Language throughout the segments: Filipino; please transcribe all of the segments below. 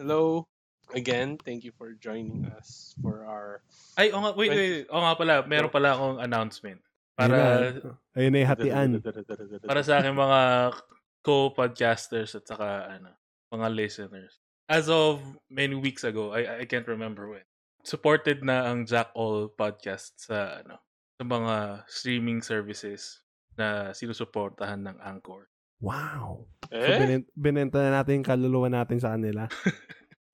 Hello again. Thank you for joining us for our Ay, oh nga, wait, wait. Oh nga pala, meron pala akong announcement. Para Ayun na yung hatian. para sa aking mga co-podcasters at saka ano, mga listeners. As of many weeks ago, I I can't remember when. Supported na ang Jack All podcast sa ano, sa mga streaming services na sinusuportahan ng Anchor. Wow. So, Eh? binin- binenta na natin yung kaluluwa natin sa kanila.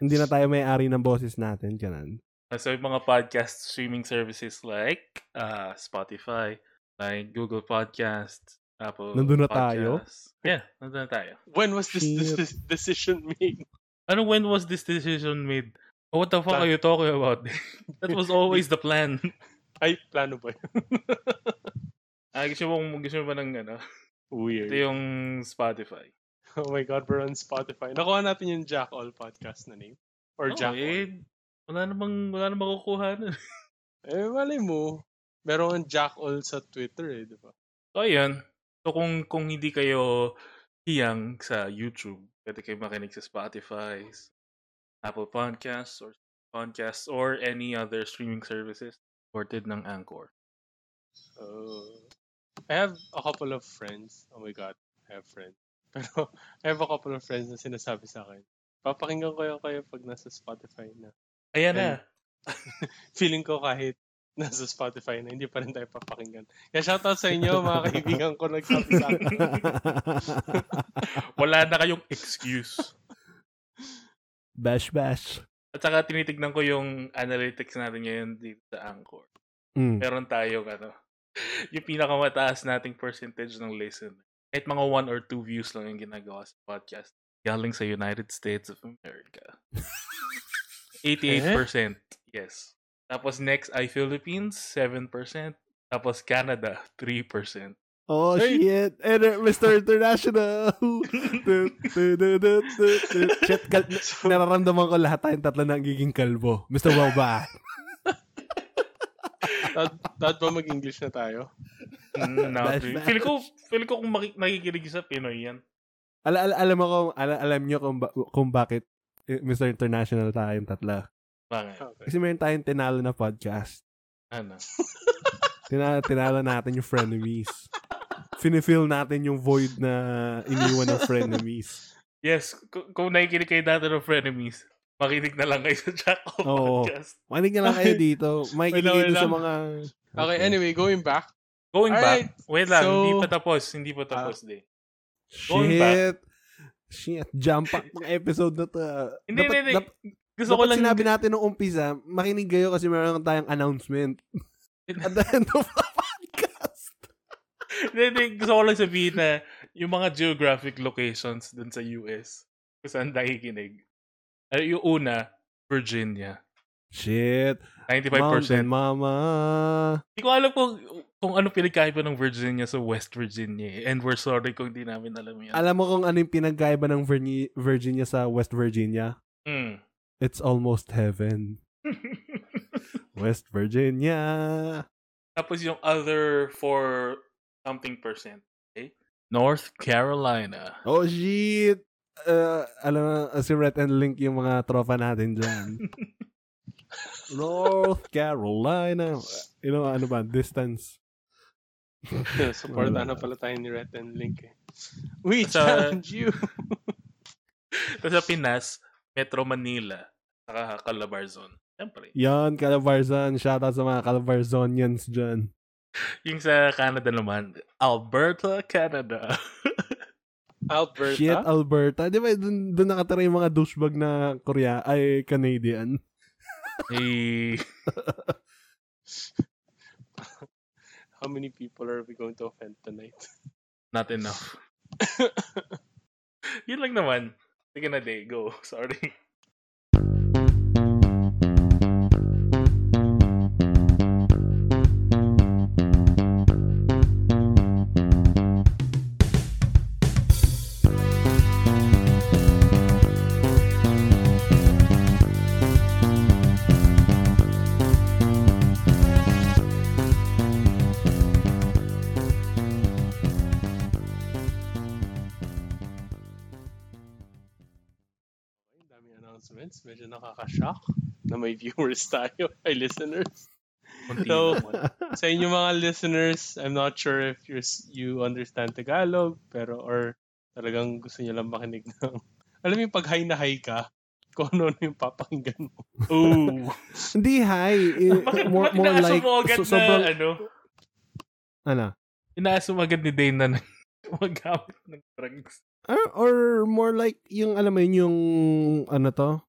Hindi na tayo may-ari ng boses natin. Ganun. so yung mga podcast streaming services like uh, Spotify, like Google Podcasts, Apple Nandun na tayo? Podcasts. Yeah, nandun na tayo. When was this, this, this decision made? Ano, when was this decision made? Oh, what the fuck Plan- are you talking about? that was always the plan. Ay, plano ba yun? Ah, gusto mo, gusto mo ba ng ano? Weird. Ito yung Spotify. Oh my God, we're on Spotify. Nakuha natin yung Jack All podcast na name. Or Oh, Jack All. eh, wala namang, wala namang kukuha nun. Eh, malay mo. Meron Jack All sa Twitter eh, di ba? So, ayun. So, kung, kung hindi kayo hiyang sa YouTube, pwede kayo makinig sa Spotify, Apple Podcasts, or Podcasts, or any other streaming services supported ng Anchor. Oh. I have a couple of friends. Oh my God, I have friends. Pero I have a couple of friends na sinasabi sa akin, papakinggan ko yung kayo pag nasa Spotify na. Ayan And- na. Feeling ko kahit nasa Spotify na, hindi pa rin tayo papakinggan. Kaya shoutout sa inyo, mga kaibigan ko nagsabi sa akin. Wala na kayong excuse. bash, bash. At saka tinitignan ko yung analytics natin ngayon dito sa Anchor. Mm. Meron tayong ano, yung pinakamataas nating percentage ng listen. Kahit mga one or two views lang yung ginagawa sa podcast. Galing sa United States of America. 88%. Yes. Tapos next ay Philippines, 7%. Tapos Canada, 3%. Oh, Hey! shit. And, uh, Mr. International. Shit, kal- nararamdaman ko lahat tayong tatlo na giging kalbo. Mr. Waba. Dapat dapat ba mag-English na tayo? Mm, bash. Feel ko, feel ko kung maki- nakikinig sa Pinoy yan. Ala, ala, alam mo kung, ala, alam nyo kung, ba- kung bakit eh, Mr. International tayong tatlo. Bakit? Okay. Kasi meron tayong tinalo na podcast. Ano? Tinalo, tinalo natin yung frenemies. Finifill natin yung void na iniwan ng frenemies. Yes, kung, kung nakikinig kayo dati ng Frenemies, makinig na lang kayo sa Jack O Oo. Podcast. Makinig na lang kayo dito. Makikinig Wait lang, sa lang. mga... Okay, anyway, going back. Going Alright, back, wait lang, so- hindi pa tapos, hindi pa tapos din. going Shit. Shit. Jump pack ng episode na to. ah. Hindi, dapat, hindi, hindi. dap- Gusto ko dapat lang, sinabi natin nung umpisa, makinig kayo kasi meron tayong announcement. At the end of the podcast. hindi, hindi, gusto ko lang sabihin na yung mga geographic locations dun sa US, kung saan nakikinig. Ay, yung una, Virginia. Shit. 95%. Mountain Mama. Hindi ko alam kung, kung ano pinagkaiba ng Virginia sa West Virginia. eh. And we're sorry kung di namin alam yan. Alam mo kung ano yung pinagkaiba ng Virgi- Virginia sa West Virginia? Mm. It's almost heaven. West Virginia. Tapos yung other for something percent. Okay? North Carolina. Oh, shit. Uh, alam mo, si Rhett and Link yung mga tropa natin dyan. North Carolina. You know, ano ba? Distance. Supportan na pala tayo ni Red and Link eh. We Sa- challenge you! Tapos sa Pinas, Metro Manila, saka Calabarzon. Siyempre. Yan, Calabarzon. Shoutout sa mga Calabarzonians dyan. Yung sa Canada naman, Alberta, Canada. Alberta? Shit, Alberta. Di ba, dun, dun nakatira yung mga douchebag na Korea, ay Canadian. eh, How many people are we going to offend tonight? not enough. Yun lang naman. Sige na, day. Go. Sorry. Announcements. Medyo nakaka-shock na may viewers tayo, ay listeners. So, sa inyo mga listeners, I'm not sure if you're, you understand Tagalog, pero or talagang gusto niyo lang makinig ng... Alam mo yung pag hi na hi ka, kung ano yung papakinggan mo. Ooh. Hindi, hi. Eh, Bakit, more, bakit more like, mo agad so, na, sobrang, ano, ano? inaasum agad ni Dane na magamit ng drugs. Or, or more like, yung, alam mo yun, yung, ano to,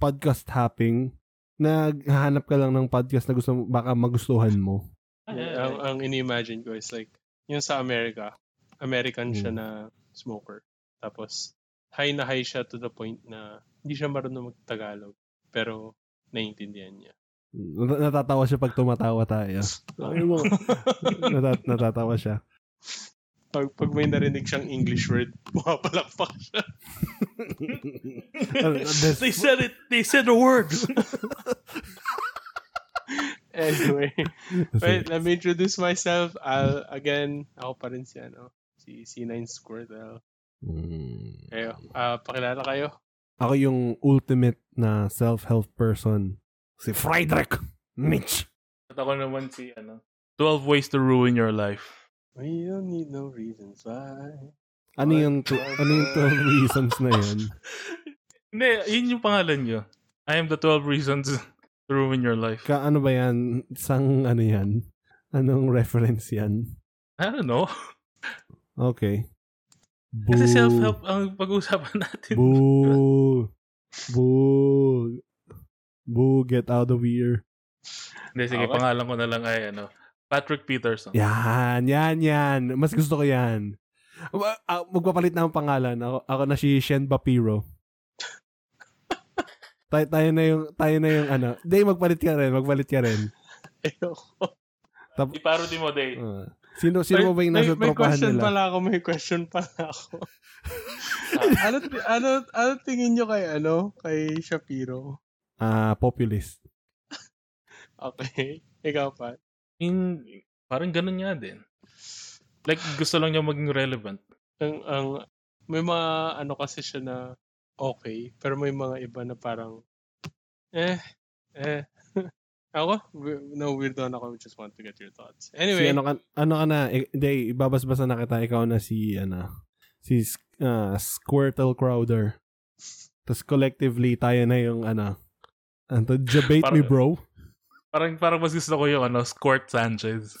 podcast hopping, naghahanap ka lang ng podcast na gusto baka magustuhan mo. ang, ang ini-imagine ko is like, yung sa America, American siya Hmm. na smoker. Tapos, high na high siya to the point na hindi siya marunong mag-Tagalog. Pero, naiintindihan niya. Nat- Natatawa siya pag tumatawa tayo. Natatawa siya. Pag, pag may narinig siyang English word, pumapalakpak siya. Uh, They said it. They said the word. Anyway, wait, let me introduce myself. I'll, again, ako pa rin si, ano, si C9 Squirtle. Mm. Kayo, ah pakilala kayo. Ako yung ultimate na self-help person. Si Friedrich Mitch. At ako naman si, ano, 12 ways to ruin your life. We don't need no reasons why. Ano yung, tu- ano yung 12 reasons na yun? Hindi, yun yung pangalan nyo. I am the 12 reasons to ruin your life. Ka, ano ba yan? Sang ano yan? Anong reference yan? I don't know. Okay. Boo. Kasi self-help ang pag-uusapan natin. Boo. Boo. Boo, get out of here. Hindi, sige, Okay. pangalan ko na lang ay, ano, Patrick Peterson. Yan, yan, yan. Mas gusto ko yan. Ah, Magpapalit na ang pangalan. Ako, ako na si Shen Bapiro. tayo, tayo na yung, tayo na yung ano. Hindi, magpalit ka rin. Magpalit ka rin. Ayoko. Tap, I-parody mo, Day. ah. sino, sino ba yung may, nasa may tropahan question nila? pala ako, may question pala ako. Ah, ano, ano, ano tingin nyo kay, ano, kay Shapiro? Ah, populist. Okay. Ikaw pa. In, parang ganun nga din. Like, gusto lang niya maging relevant. Ang, ang, may mga, ano kasi siya na okay, pero may mga iba na parang, eh, eh. ako, no, weird on ako. We just want to get your thoughts. Anyway, Si ano ka, ano ka na, hindi, ibabasbasa na kita, ikaw na si, ano, si ah, Squirtle Crowder. Tapos collectively, tayo na yung, ano, ano to, debate me, Parang- bro. Parang, parang mas gusto ko yung, ano, Squirt Sanchez.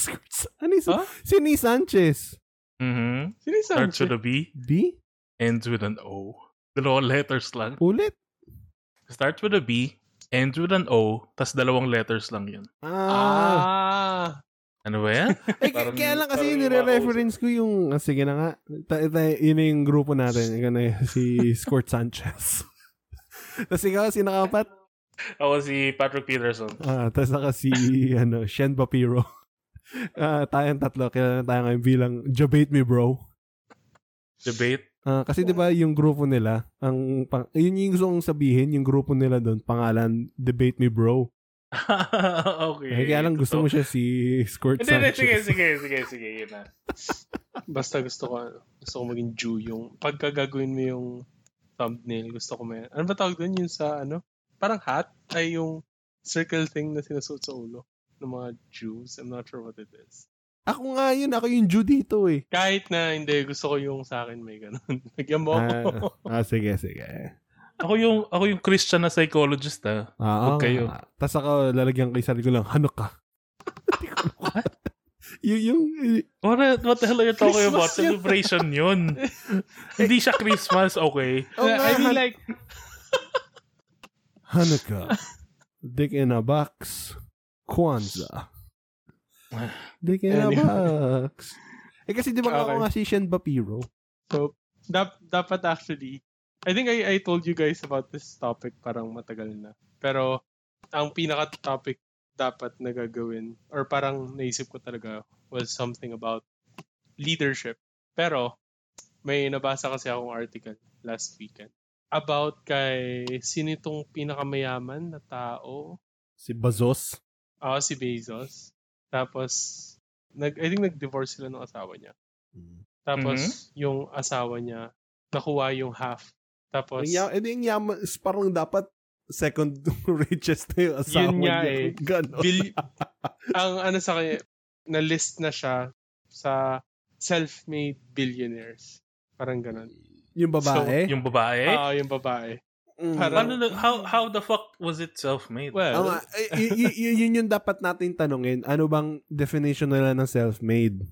ano yung, Huh? si ni Sanchez? Mm-hmm. sino yung Starts Sanchez? with a B, B? ends with an O. Dalawang letters lang. Ulit? Starts with a B, ends with an O, tas dalawang letters lang yun. Ah. Ah! Ano ba yan? eh, parang- kaya lang kasi nire-reference ko yung, ah, sige na nga, ta- ta- yun na yung grupo natin. Ikaw na yung si Squirt Sanchez. Tapos ikaw, sino? Ako si Patrick Peterson. Ah, tapos saka si ano, Shen Bapiro. Ah, tayong tatlo, kaya tayo ngayon bilang Debate Me Bro. Debate. Ah, kasi 'di ba yung grupo nila, ang pang, yun yung gusto kong sabihin, yung grupo nila doon, pangalan Debate Me Bro. okay. Eh, kaya lang gusto mo siya si Squirt Hindi, Sanchez. sige, sige, sige, sige, yun na. Basta gusto ko, gusto ko maging Jew yung, pagka gagawin mo yung thumbnail, gusto ko may, ano ba tawag doon? Yung sa, ano, parang hat, ay yung circle thing na sinasuot sa ulo ng mga Jews. I'm not sure what it is. Ako nga yun, ako yung Jew dito eh. Kahit na hindi, gusto ko yung sa akin may ganun. Lagyan mo ako. Ah, ah, sige, sige. Ako yung, ako yung Christian na psychologist, ah. Ah, Huwag kayo. Tapos ako, lalagyan kay sarili ko lang, Hanukkah. What? yung, yung, What, what the hell are you talking Christmas about? yun. Celebration yun. Hindi siya Christmas, okay? oh, I mean like, Hanukkah. Dick in a box. Kwanzaa. Dick in a box. Eh kasi di ba Okay. ako nga si Shen Bapiro? so, dap, dapat actually, I think I, I told you guys about this topic parang matagal na. Pero, ang pinaka-topic dapat na gagawin, or parang naisip ko talaga, was something about leadership. Pero, may nabasa kasi akong article last weekend about kay sino itong pinakamayaman na tao Si Bazos? Ah, si Bezos. Tapos, nag, I think nag-divorce sila ng asawa niya. Tapos, yung asawa niya, nakuha yung half Tapos, Yung, eh, yung yaman, parang dapat second richest na yung asawa Yun nga niya. eh. Ganon. bil- ang ano sa kanya, na list na siya sa self-made billionaires. Parang ganun. Yung babae. Yung babae? Ah, yung babae. Mm. parang- Paano na- how, how the fuck was it self-made? Well, Oo eh, y- y- yun yung dapat natin tanungin. Ano bang definition nila ng self-made?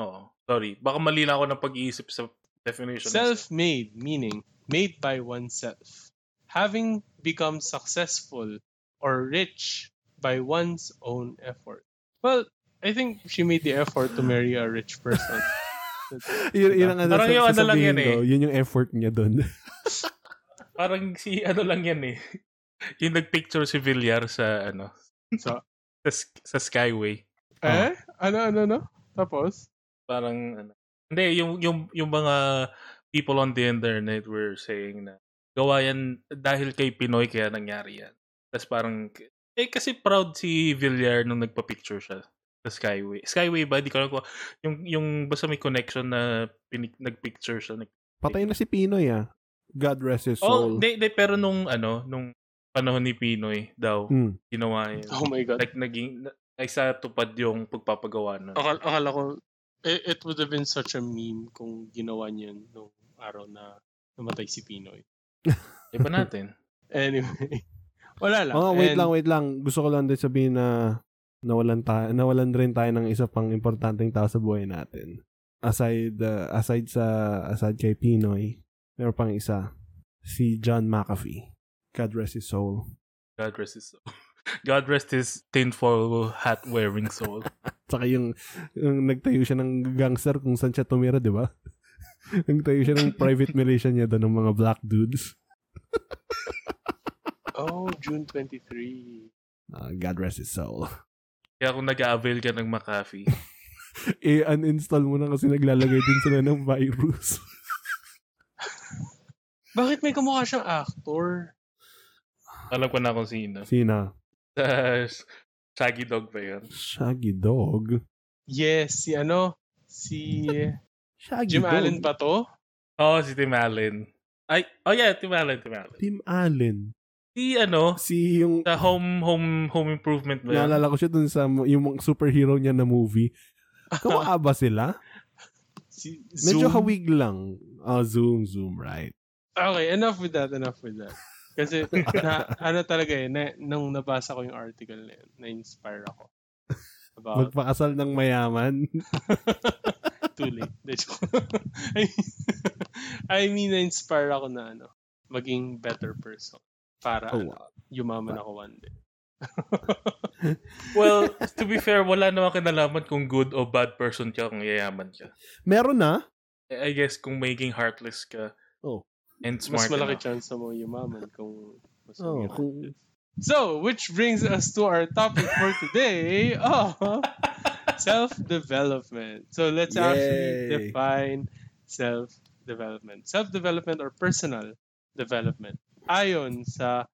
Oo. Sorry. Baka mali lang ako ng pag-iisip sa definition. self-made meaning made by oneself. Having become successful or rich by one's own effort. Well, I think she made the effort to marry a rich person. Yun, yun ang ano, Parang sa- yung ano lang yan eh. ko, Yun yung effort niya doon. Parang si ano lang yan eh. yung nagpicture si Villar sa ano so, sa, sk- sa Skyway. eh? Ano, ano, no? Tapos? Parang ano. Hindi yung yung yung mga people on the internet were saying na gawa yan dahil kay Pinoy kaya nangyari yan. Tapos parang eh kasi proud si Villar nung nagpa-picture siya sa Skyway. Skyway ba? Di ko alam kung yung yung basta may connection na pinik, nagpicture siya. Nag, Patay na si Pinoy ah. God rest his oh, soul. di, di, pero nung ano, nung panahon ni Pinoy daw, Hmm. ginawa yun. Oh my God. like naging na- ay sa tupad yung pagpapagawa nun. Akala, akala ko, it, it would have been such a meme kung ginawa niya nung araw na namatay si Pinoy. Iba natin. Anyway. Wala lang. Oh, wait And- lang, wait lang. Gusto ko lang din sabihin na nawalan tayo, nawalan rin tayo ng isa pang importanteng tao sa buhay natin. Aside uh, aside sa aside kay Pinoy, meron pang isa, si John McAfee. God rest his soul. God rest his soul. God rest his tinfoil hat wearing soul. Saka yung, yung nagtayo siya ng gangster kung saan siya tumira, di ba? nagtayo siya ng private militia niya doon ng mga black dudes. Oh, June 23. Ah, God rest his soul. Kaya kung nag-avail ka ng McAfee, I-uninstall mo na kasi naglalagay din sila ng virus. Bakit may kamukha siyang actor? alam ko na kung sino. Sina? Sa Shaggy Dog ba yun? Shaggy Dog. Yes, si ano? Si Shaggy Jim Dog. Allen ba to? Oh, si Tim Allen. Ay, oh yeah, Tim Allen, Tim Allen. Tim Allen. Si ano, Si yung sa home home home improvement ba yun? Naalala ko siya dun sa yung superhero niya na movie. Kamukha ba sila? Si Medyo Zoom. hawig lang. Oh, zoom, zoom, right. Okay, enough with that, enough with that. Kasi na, ano talaga eh, na, nung nabasa ko yung article na yun, na-inspire ako. About Magpakasal ng mayaman. too late. Mean, I mean, na-inspire ako na ano, maging better person. Para Oh, ano, yumaman ako one day. Well, to be fair, wala naman kinalaman kung good o bad person ka kung yayaman ka. Meron na. I guess kung maging heartless ka Oh. and mas smart malaki enough. chance mo yumaman kung mas Oh, kung-. So, which brings us to our topic for today. Oh, self-development. So, let's actually Yay. define self-development. Self-development or personal development. Ayon sa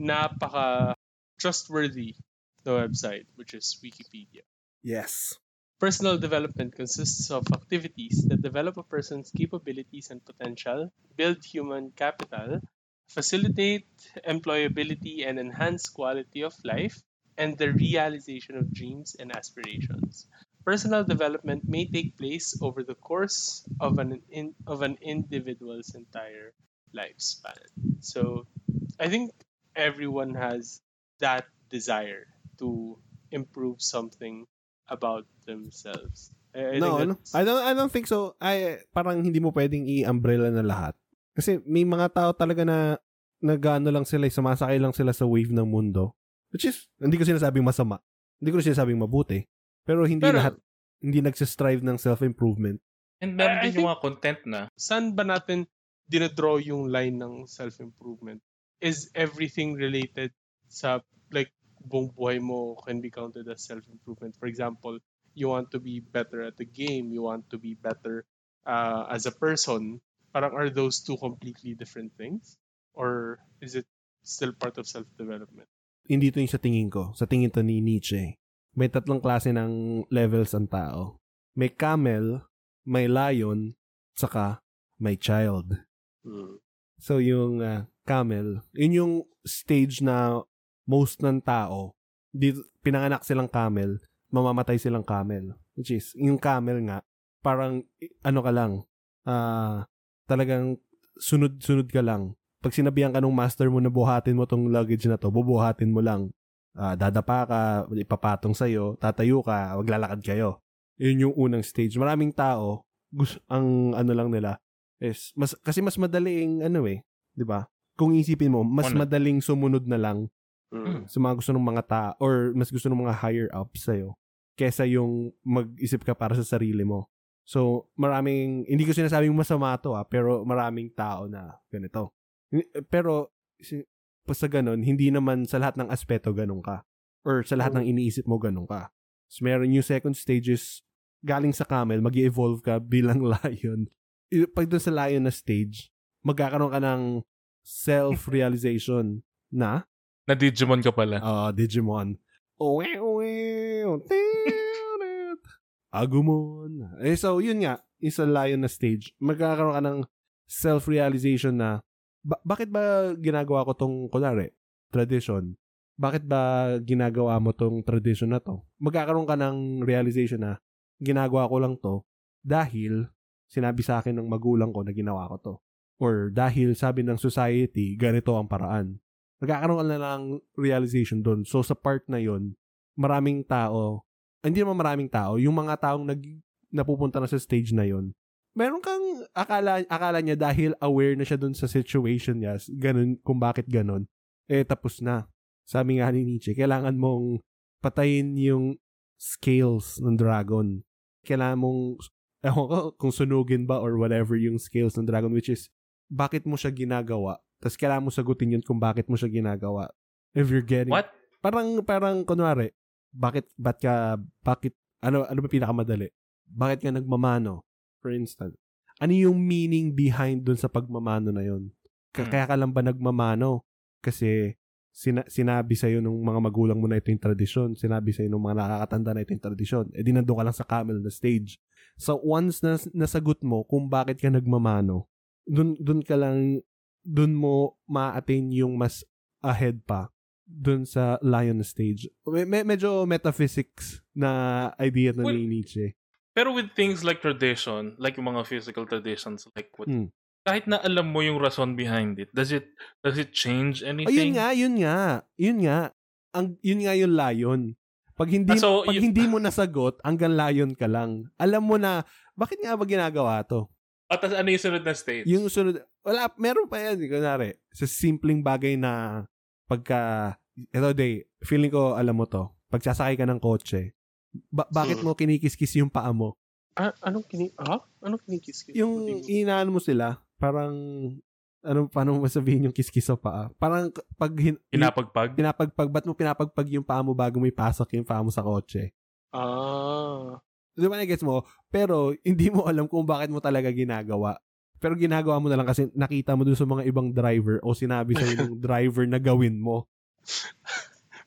napaka trustworthy na website, which is Wikipedia. Yes. Personal development consists of activities that develop a person's capabilities and potential, build human capital, facilitate employability and enhance quality of life, and the realization of dreams and aspirations. Personal development may take place over the course of an in, of an individual's entire lifespan. So, I think everyone has that desire to improve something about themselves. I, I no, that's- I don't I don't think so. Ay parang hindi mo pwedeng i-umbrella na lahat. Kasi may mga tao talaga na nagano lang sila, eh, sumasakay lang sila sa wave ng mundo. Which is hindi ko sinasabing masama. Hindi ko sinasabing mabuti. Pero hindi Pero- lahat hindi nagsistrive ng self-improvement. And meron I- I din yung mga content na saan ba natin dinadraw yung line ng self-improvement? Is everything related sa, like, buong buhay mo can be counted as self-improvement? For example, you want to be better at the game, you want to be better uh, as a person. Parang are those two completely different things? Or is it still part of self-development? Hindi to yung sa tingin ko. Sa tingin to ni Nietzsche. May tatlong klase ng levels ang tao. May camel, may lion, saka may child. Hmm. So, yung uh, camel, yun yung stage na most ng tao, di, pinanganak silang camel, mamamatay silang camel. Which is, yung camel nga, parang, ano ka lang, uh, talagang sunod-sunod ka lang. Pag sinabihan ka ng master mo na buhatin mo tong luggage na to, bubuhatin mo lang. Uh, dadapa ka, ipapatong sa'yo, tatayo ka, maglalakad kayo. Yun yung unang stage. Maraming tao, gusto, ang ano lang nila, is, mas, kasi mas madaling, ano eh, di ba? Kung isipin mo, mas Ano? madaling sumunod na lang Mm. sa mga gusto ng mga ta or mas gusto ng mga higher ups sa'yo kesa yung mag-isip ka para sa sarili mo. So, maraming, hindi ko sinasabing masama to ah, pero maraming tao na ganito. Ni- Pero, si- pa sa ganun, hindi naman sa lahat ng aspeto ganun ka. Or sa lahat ng iniisip mo ganun ka. So, meron yung second stages, galing sa camel, mag evolve ka bilang lion. Pag doon sa lion na stage, magkakaroon ka ng self-realization na Na Digimon ka pala. Ah, Digimon. Uwe, uwe, Agumon. Eh, so, yun nga, isa lion na stage. Magkakaroon ka ng self-realization na, ba- bakit ba ginagawa ko tong, kunwari, tradition? Bakit ba ginagawa mo tong tradition na to? Magkakaroon ka ng realization na, ginagawa ko lang to dahil sinabi sa akin ng magulang ko na ginawa ko to. Or dahil sabi ng society, ganito ang paraan nagkakaroon ka na ng realization doon. So, sa part na yon maraming tao, hindi naman maraming tao, yung mga taong nag, napupunta na sa stage na yon meron kang akala, akala niya dahil aware na siya doon sa situation niya, ganun, kung bakit ganun, eh, tapos na. Sabi nga ni Nietzsche, kailangan mong patayin yung scales ng dragon. Kailangan mong, ewan ko, kung sunugin ba or whatever yung scales ng dragon, which is, bakit mo siya ginagawa? Tapos kailangan mo sagutin yun kung bakit mo siya ginagawa. If you're getting... What? Parang, parang, kunwari, bakit, ba't ka, bakit, ano, ano ba pinakamadali? Bakit ka nagmamano? For instance. Ano yung meaning behind dun sa pagmamano na yun? K- Hmm. Kaya ka lang ba nagmamano? Kasi, sina- sinabi sa'yo ng mga magulang mo na ito yung tradisyon. Sinabi sa'yo ng mga nakakatanda na ito yung tradisyon. E di nandun ka lang sa camel na stage. So, once na, nasagot mo kung bakit ka nagmamano, dun, dun ka lang, dun mo ma-attain yung mas ahead pa dun sa lion stage. Me- me- medyo metaphysics na idea na Well, ni Nietzsche. Pero with things like tradition, like yung mga physical traditions, like what, Hmm. Kahit na alam mo yung rason behind it, does it does it change Ayun anything? nga, yun nga. Yun nga. Ang, yun nga yung lion. Pag hindi, Ah, so, pag y- hindi mo nasagot, hanggang lion ka lang. Alam mo na, bakit nga ba ginagawa to? At tas ano yung sunod na stage? Yung sunod, wala, meron pa yan. Kunwari, sa simpleng bagay na pagka, ito day, feeling ko, alam mo to, pagsasakay ka ng kotse, ba- bakit Hmm. mo kinikis-kis yung paa mo? Ah, anong kini... Ah? Anong kinikis? Yung inaan mo sila, parang, ano, paano mo sabihin yung kiskis sa paa? Parang, pag, hin, Pinapagpag? pinapagpag, ba't mo pinapagpag yung paa mo bago mo ipasok yung paa mo sa kotse? Ah. Di ba na-gets mo? Pero, hindi mo alam kung bakit mo talaga ginagawa. Pero ginagawa mo na lang kasi nakita mo dun sa mga ibang driver o sinabi sa ng driver na gawin mo.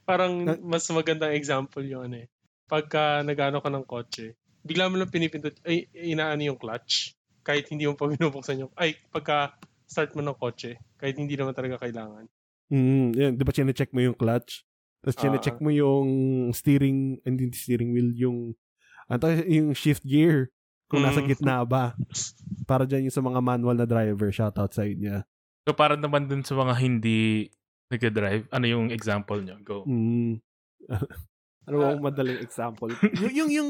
Parang Na- mas magandang example yung ano eh. Pagka nagano ka ng kotse, bigla mo lang pinipindot, ay, inaano yung clutch. Kahit hindi mo pa binubuksan yung, ay, pagka start mo ng kotse, kahit hindi naman talaga kailangan. Mm, yan, 'di ba chine-check mo yung clutch? Tapos Ah. chine-check mo yung steering, hindi steering wheel, yung ano to, yung shift gear kung nasa Mm. gitna ba. Para dyan yung sa mga manual na driver, shoutout sa inyo. So para naman dun sa mga hindi nag-drive, ano yung example nyo? Go. Mm. ano ba ang madaling example? yung, yung, yung,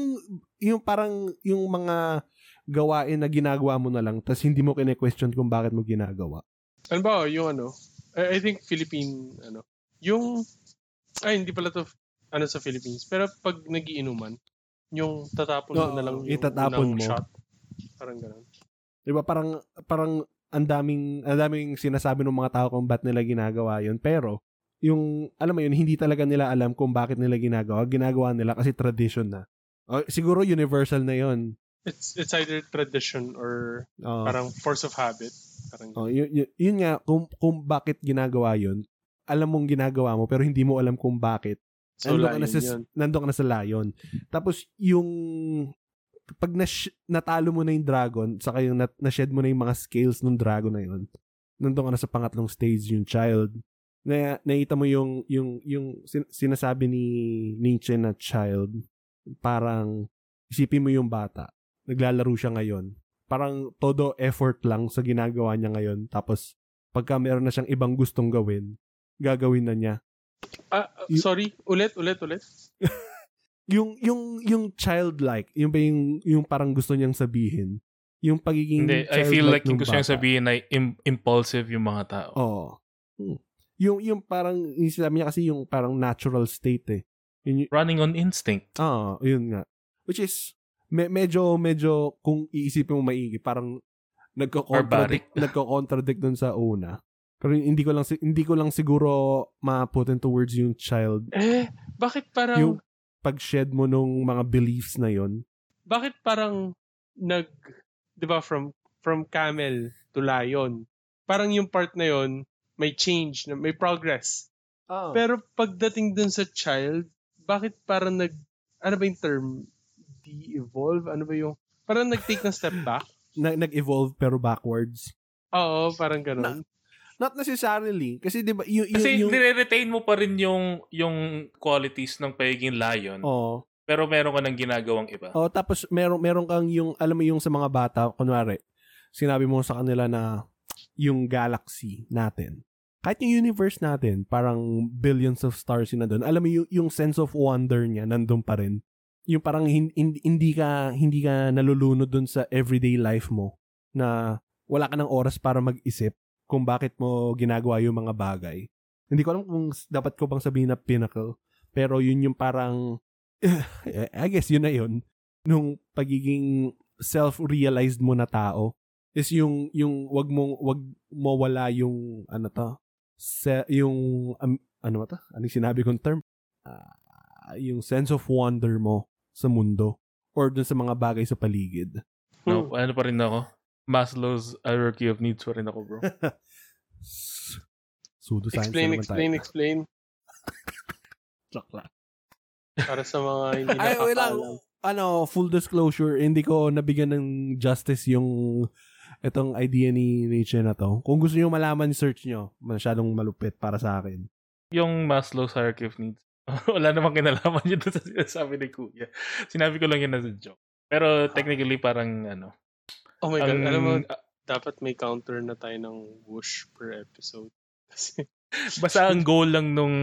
yung parang, yung mga gawain na ginagawa mo na lang, tapos hindi mo kine-question kung bakit mo ginagawa. Ano ba, yung ano, I, I think Philippine, ano, yung, ay, hindi pala to, ano sa Philippines, pero pag nagiinuman, yung tatapon mo Oo, na lang yung itatapon mo. shot. Parang ganun. 'Di ba parang parang ang daming ang daming sinasabi ng mga tao kung ba't nila ginagawa 'yon pero yung alam mo yun hindi talaga nila alam kung bakit nila ginagawa ginagawa nila kasi tradition na O, siguro universal na 'yon It's, it's either tradition or Oo. parang force of habit. Parang Oh, yun, yun, yun nga kung kung bakit ginagawa 'yon alam mong ginagawa mo pero hindi mo alam kung bakit so, nandun ka, na sa, yun. nandun ka na sa lion. Tapos, yung pag nas- natalo mo na yung dragon, saka yung nat- na-shed mo na yung mga scales ng dragon na yun, nandun ka na sa pangatlong stage yung child. Na, nakita mo yung, yung, yung sin- sinasabi ni Nietzsche na child, parang isipin mo yung bata. Naglalaro siya ngayon. Parang todo effort lang sa ginagawa niya ngayon. Tapos, pagka meron na siyang ibang gustong gawin, gagawin na niya. Ah, Y- sorry, ulit, ulit, ulit. Yung, yung, yung childlike, yung yung, yung parang gusto niyang sabihin? Yung pagiging Hindi, I feel like yung gusto niyang sabihin ay im- impulsive yung mga tao. Oo. Hmm. Yung, yung parang, yung sinabi niya kasi yung parang natural state eh. Yun, y- Running on instinct. ah, yun nga. Which is, me- medyo, medyo, kung iisipin mo maigi, parang nagko-contradict, nagko-contradict dun sa una. Pero hindi ko lang, si- hindi ko lang siguro ma-put into words yung child. Eh, bakit parang, Yung pag-shed mo nung mga beliefs na yon bakit parang nag, di ba, from, from camel to lion, parang yung part na yon may change, na may progress. Oh. Pero pagdating dun sa child, bakit parang nag, ano ba yung term? De-evolve? Ano ba yung, parang nag-take ng step back? Na, nag-evolve pero backwards. Oo, parang ganun. Not necessarily. Kasi di ba, yung, yung, Kasi yung, nire-retain mo pa rin yung yung qualities ng pagiging lion. oh, Pero meron ka ng ginagawang iba. Oh, tapos meron meron kang yung alam mo yung sa mga bata, kunwari, sinabi mo sa kanila na yung galaxy natin. Kahit yung universe natin, parang billions of stars yun na doon. Alam mo yung, yung sense of wonder niya nandun pa rin. Yung parang hin- hin- hindi ka hindi ka nalulunod doon sa everyday life mo na wala ka ng oras para mag-isip kung bakit mo ginagawa yung mga bagay. Hindi ko alam kung dapat ko bang sabihin na pinnacle, pero yun yung parang I guess yun na yun. Nung pagiging self-realized mo na tao is yung yung wag mo wag mo wala yung ano to se, yung um, ano ba to? Anong sinabi kong term? Ah, yung sense of wonder mo sa mundo or dun sa mga bagay sa paligid No, ano pa rin ako? Maslow's hierarchy of needs pa rin ako, bro. Pseudo science Explain, na naman explain, tayo. explain. Joke lang. Para sa mga hindi Ay, wait lang. nakakaalam. Ano, full disclosure, hindi ko nabigyan ng justice yung itong idea ni Nietzsche na to. Kung gusto niyo malaman, search nyo. Masyadong malupit para sa akin. yung Maslow's hierarchy of needs. Wala namang kinalaman yun sa sinasabi ni Kuya. Sinabi ko lang yun as a joke. Pero technically parang ano. Oh my God, ang- alam mo, dapat may counter na tayo ng whoosh per episode. Kasi, Basta ang goal lang nung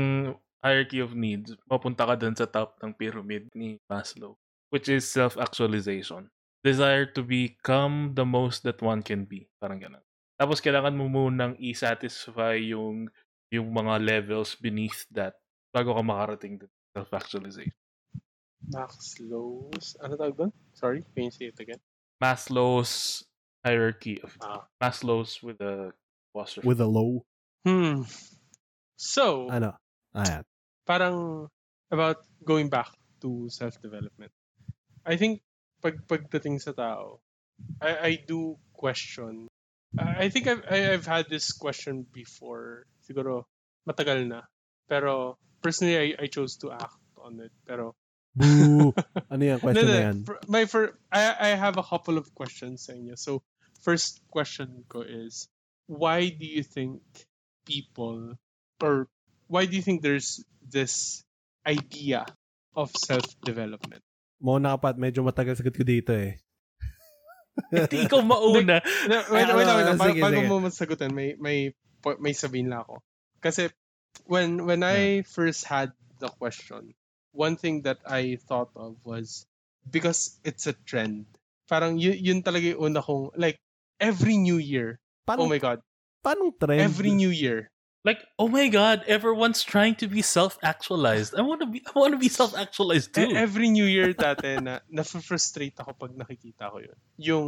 hierarchy of needs, mapunta ka dun sa top ng pyramid ni Maslow, which is self-actualization. Desire to become the most that one can be. Parang ganun. Tapos kailangan mo munang i-satisfy yung yung mga levels beneath that bago ka makarating dun self-actualization. Maslow's, ano tawag doon? Sorry, can you say it again? Maslow's hierarchy of Ah. Maslow's with a apostrophe. With a low. Hmm. So, Ano? Ayan. parang about going back to self-development. I think pag pagdating sa tao, I, I do question. I I think I've, I- I've had this question before. Siguro matagal na. Pero personally, I, I chose to act on it. Pero Boo! ano yan? Question No, no, na yan? My fir- I I have a couple of questions sa inyo. So, first question ko is, why do you think people, or why do you think there's this idea of self-development? Muna ka pa at medyo matagal sagot ko dito eh. Hindi ikaw mauna. No, wait, Ah, wait, wait, wait. sige. mo masagutin, may, may, po- may sabihin lang ako. Kasi, when, when I first had the question, one thing that I thought of was, because it's a trend. Parang yun, yun talaga yung una kong, like, every new year, Paano, oh my God, paano trend? every new year, Like, oh my god, everyone's trying to be self-actualized. I want to be I want to be self-actualized too. E- every new year dati na na-frustrate ako pag nakikita ko yun. Yung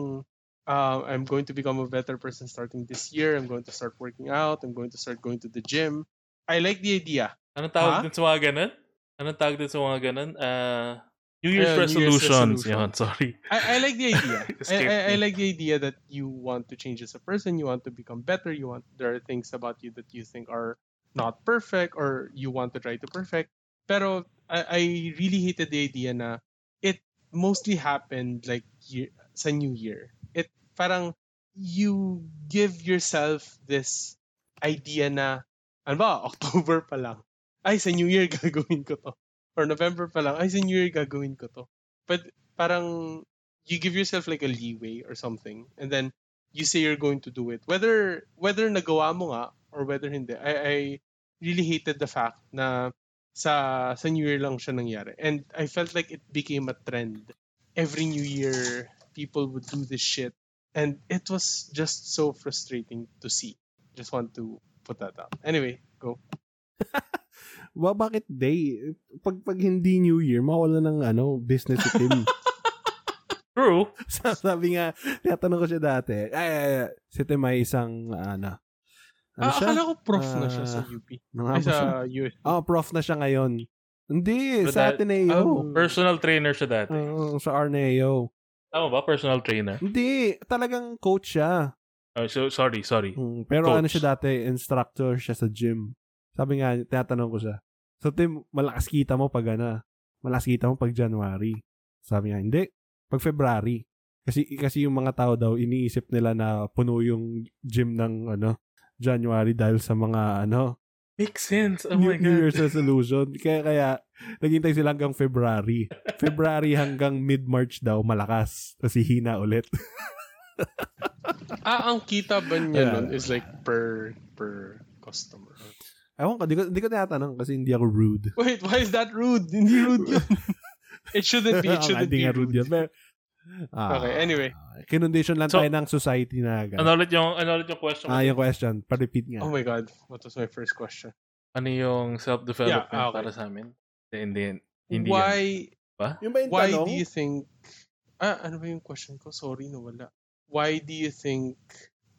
uh, I'm going to become a better person starting this year. I'm going to start working out. I'm going to start going to the gym. I like the idea. Anong tawag Ha? dun sa mga ganun? Anong tawag dun sa mga ganun? Uh, New Year's Ayun, New Year's resolutions. resolution. Yun, sorry. I, I like the idea. I, I, I like the idea that you want to change as a person. You want to become better. You want there are things about you that you think are not perfect or you want to try to perfect. Pero I, I really hated the idea na it mostly happened like year, sa New Year. It parang you give yourself this idea na, ano ba, October pa lang. Ay, sa New Year gagawin ko to. Or November pa lang, ay, sa New Year gagawin ko to. But parang you give yourself like a leeway or something. And then you say you're going to do it. Whether whether nagawa mo nga or whether hindi. I, I really hated the fact na sa sa New Year lang siya nangyari. And I felt like it became a trend. Every New Year, people would do this shit. And it was just so frustrating to see. Just want to put that out. Anyway, go. Ba, bakit day? Pag, pag hindi New Year, mawala ng ano, business si Tim. True. Sabi nga, tinatanong ko siya dati. Ay, ay, ay, si Tim ay isang, ano, ano Ah, siya? akala ko prof na siya sa Ah, UP. Ay, sa sa... US. Oh, prof na siya ngayon. Hindi, So sa that- Ateneo. Oh. Personal trainer siya dati. Oo, sa Arneo. Tama ba? Personal trainer? Hindi, talagang coach siya. Oh, so, sorry, sorry. Mm, pero Coach. ano siya dati, instructor siya sa gym. Sabi nga, tinatanong ko siya. So, Tim, malakas kita mo pag ano, malakas kita mo pag January. Sabi nga, hindi. Pag February. Kasi kasi yung mga tao daw iniisip nila na puno yung gym ng ano January dahil sa mga ano Makes sense. Oh New, my New God. Year's resolution. Kaya kaya naghintay sila hanggang February. February hanggang mid-March daw malakas. Tapos hihina ulit. Ah, ang kita ba niya Yeah. nun is like per per customer? Ewan ko, di ko, di ko tinatanong kasi hindi ako rude. Wait, why is that rude? Hindi rude yun. it shouldn't be. It shouldn't be rude. yun. Pero, ah, Okay, anyway. Kinondisyon lang So- tayo ng society na agad. Ano ulit yung, ano ulit yung question? Ah, yung question. Pa-repeat nga. Oh my God. What was my first question? Ano yung self-development Yeah, ah, okay. para sa amin? Hindi, hindi, hindi yan. why yung ba yung why tanong? do you think ah ano ba yung question ko? Sorry nawala. Why do you think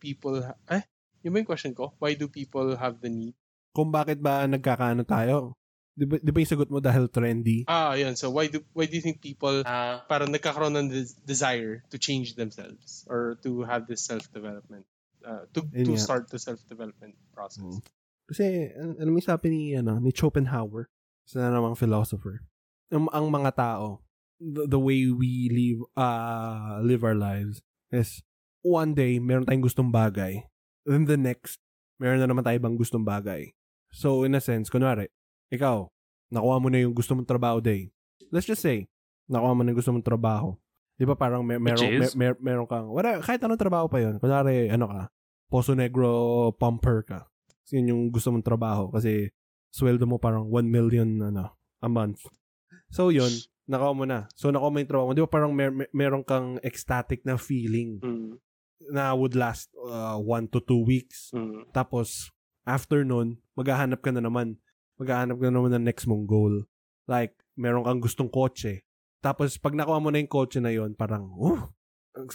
people ha- eh yung ba yung question ko? Why do people have the need? Kung bakit ba nagkakaano tayo? Di ba, di ba yung sagot mo dahil trendy? Ah, yun. So why do why do you think people Ah, parang nagkakaroon ng des- desire to change themselves or to have this self-development uh, to Yun to start the self-development process. Mm. Kasi, an- ano may sabi ni, ano, ni Schopenhauer, isa na namang philosopher, ang, ang mga tao, the, the way we live, uh, live our lives is, one day, meron tayong gustong bagay. Then the next, meron na naman tayo ibang gustong bagay. So, in a sense, kunwari, ikaw, nakuha mo na yung gusto mong trabaho day. Let's just say, nakuha mo na yung gusto mong trabaho. Di ba parang mer- meron, mer- mer- meron kang, wala, kahit anong trabaho pa yun. Kunwari, ano ka, Poso Negro pumper ka. Kasi yun yung gusto mong trabaho kasi sweldo mo parang 1 million ano, a month. So yun, nakuha mo na. So nakuha mo yung trabaho mo. Di ba parang mer- mer- meron kang ecstatic na feeling Mm, na would last 1 to 2 weeks. mm, Tapos, after nun, maghahanap ka na naman. Maghahanap ka na naman ng next mong goal. Like, meron kang gustong kotse. Tapos, pag nakuha mo na yung kotse na yon parang, oh,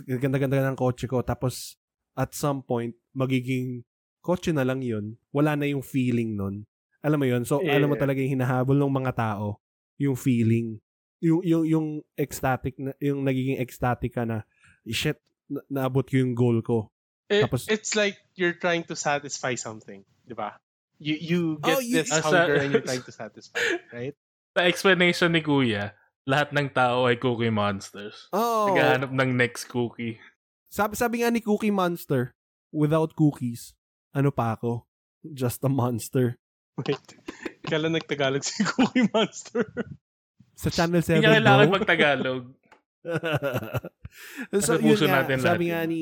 ganda-ganda ng kotse ko. Tapos, at some point, magiging kotse na lang yun. Wala na yung feeling nun. Alam mo yun? So, Yeah. alam mo talaga yung hinahabol ng mga tao. Yung feeling. Yung, yung, yung ecstatic, na, yung nagiging ecstatic ka na, shit, na- naabot ko yung goal ko. It- Tapos- it's like you're trying to satisfy something, di ba? You you get Oh, you- this Asa- hunger and you're trying to satisfy it, right? sa explanation ni Kuya, lahat ng tao ay cookie monsters. Oh. Naghahanap ng next cookie. Sabi, sabi nga ni Cookie Monster, without cookies, ano pa ako? Just a monster. Wait. Kailan nagtagalog si Cookie Monster? Sa Channel 7, Hindi niya kailangan mag-Tagalog. so, yun nga, natin sabi nga ni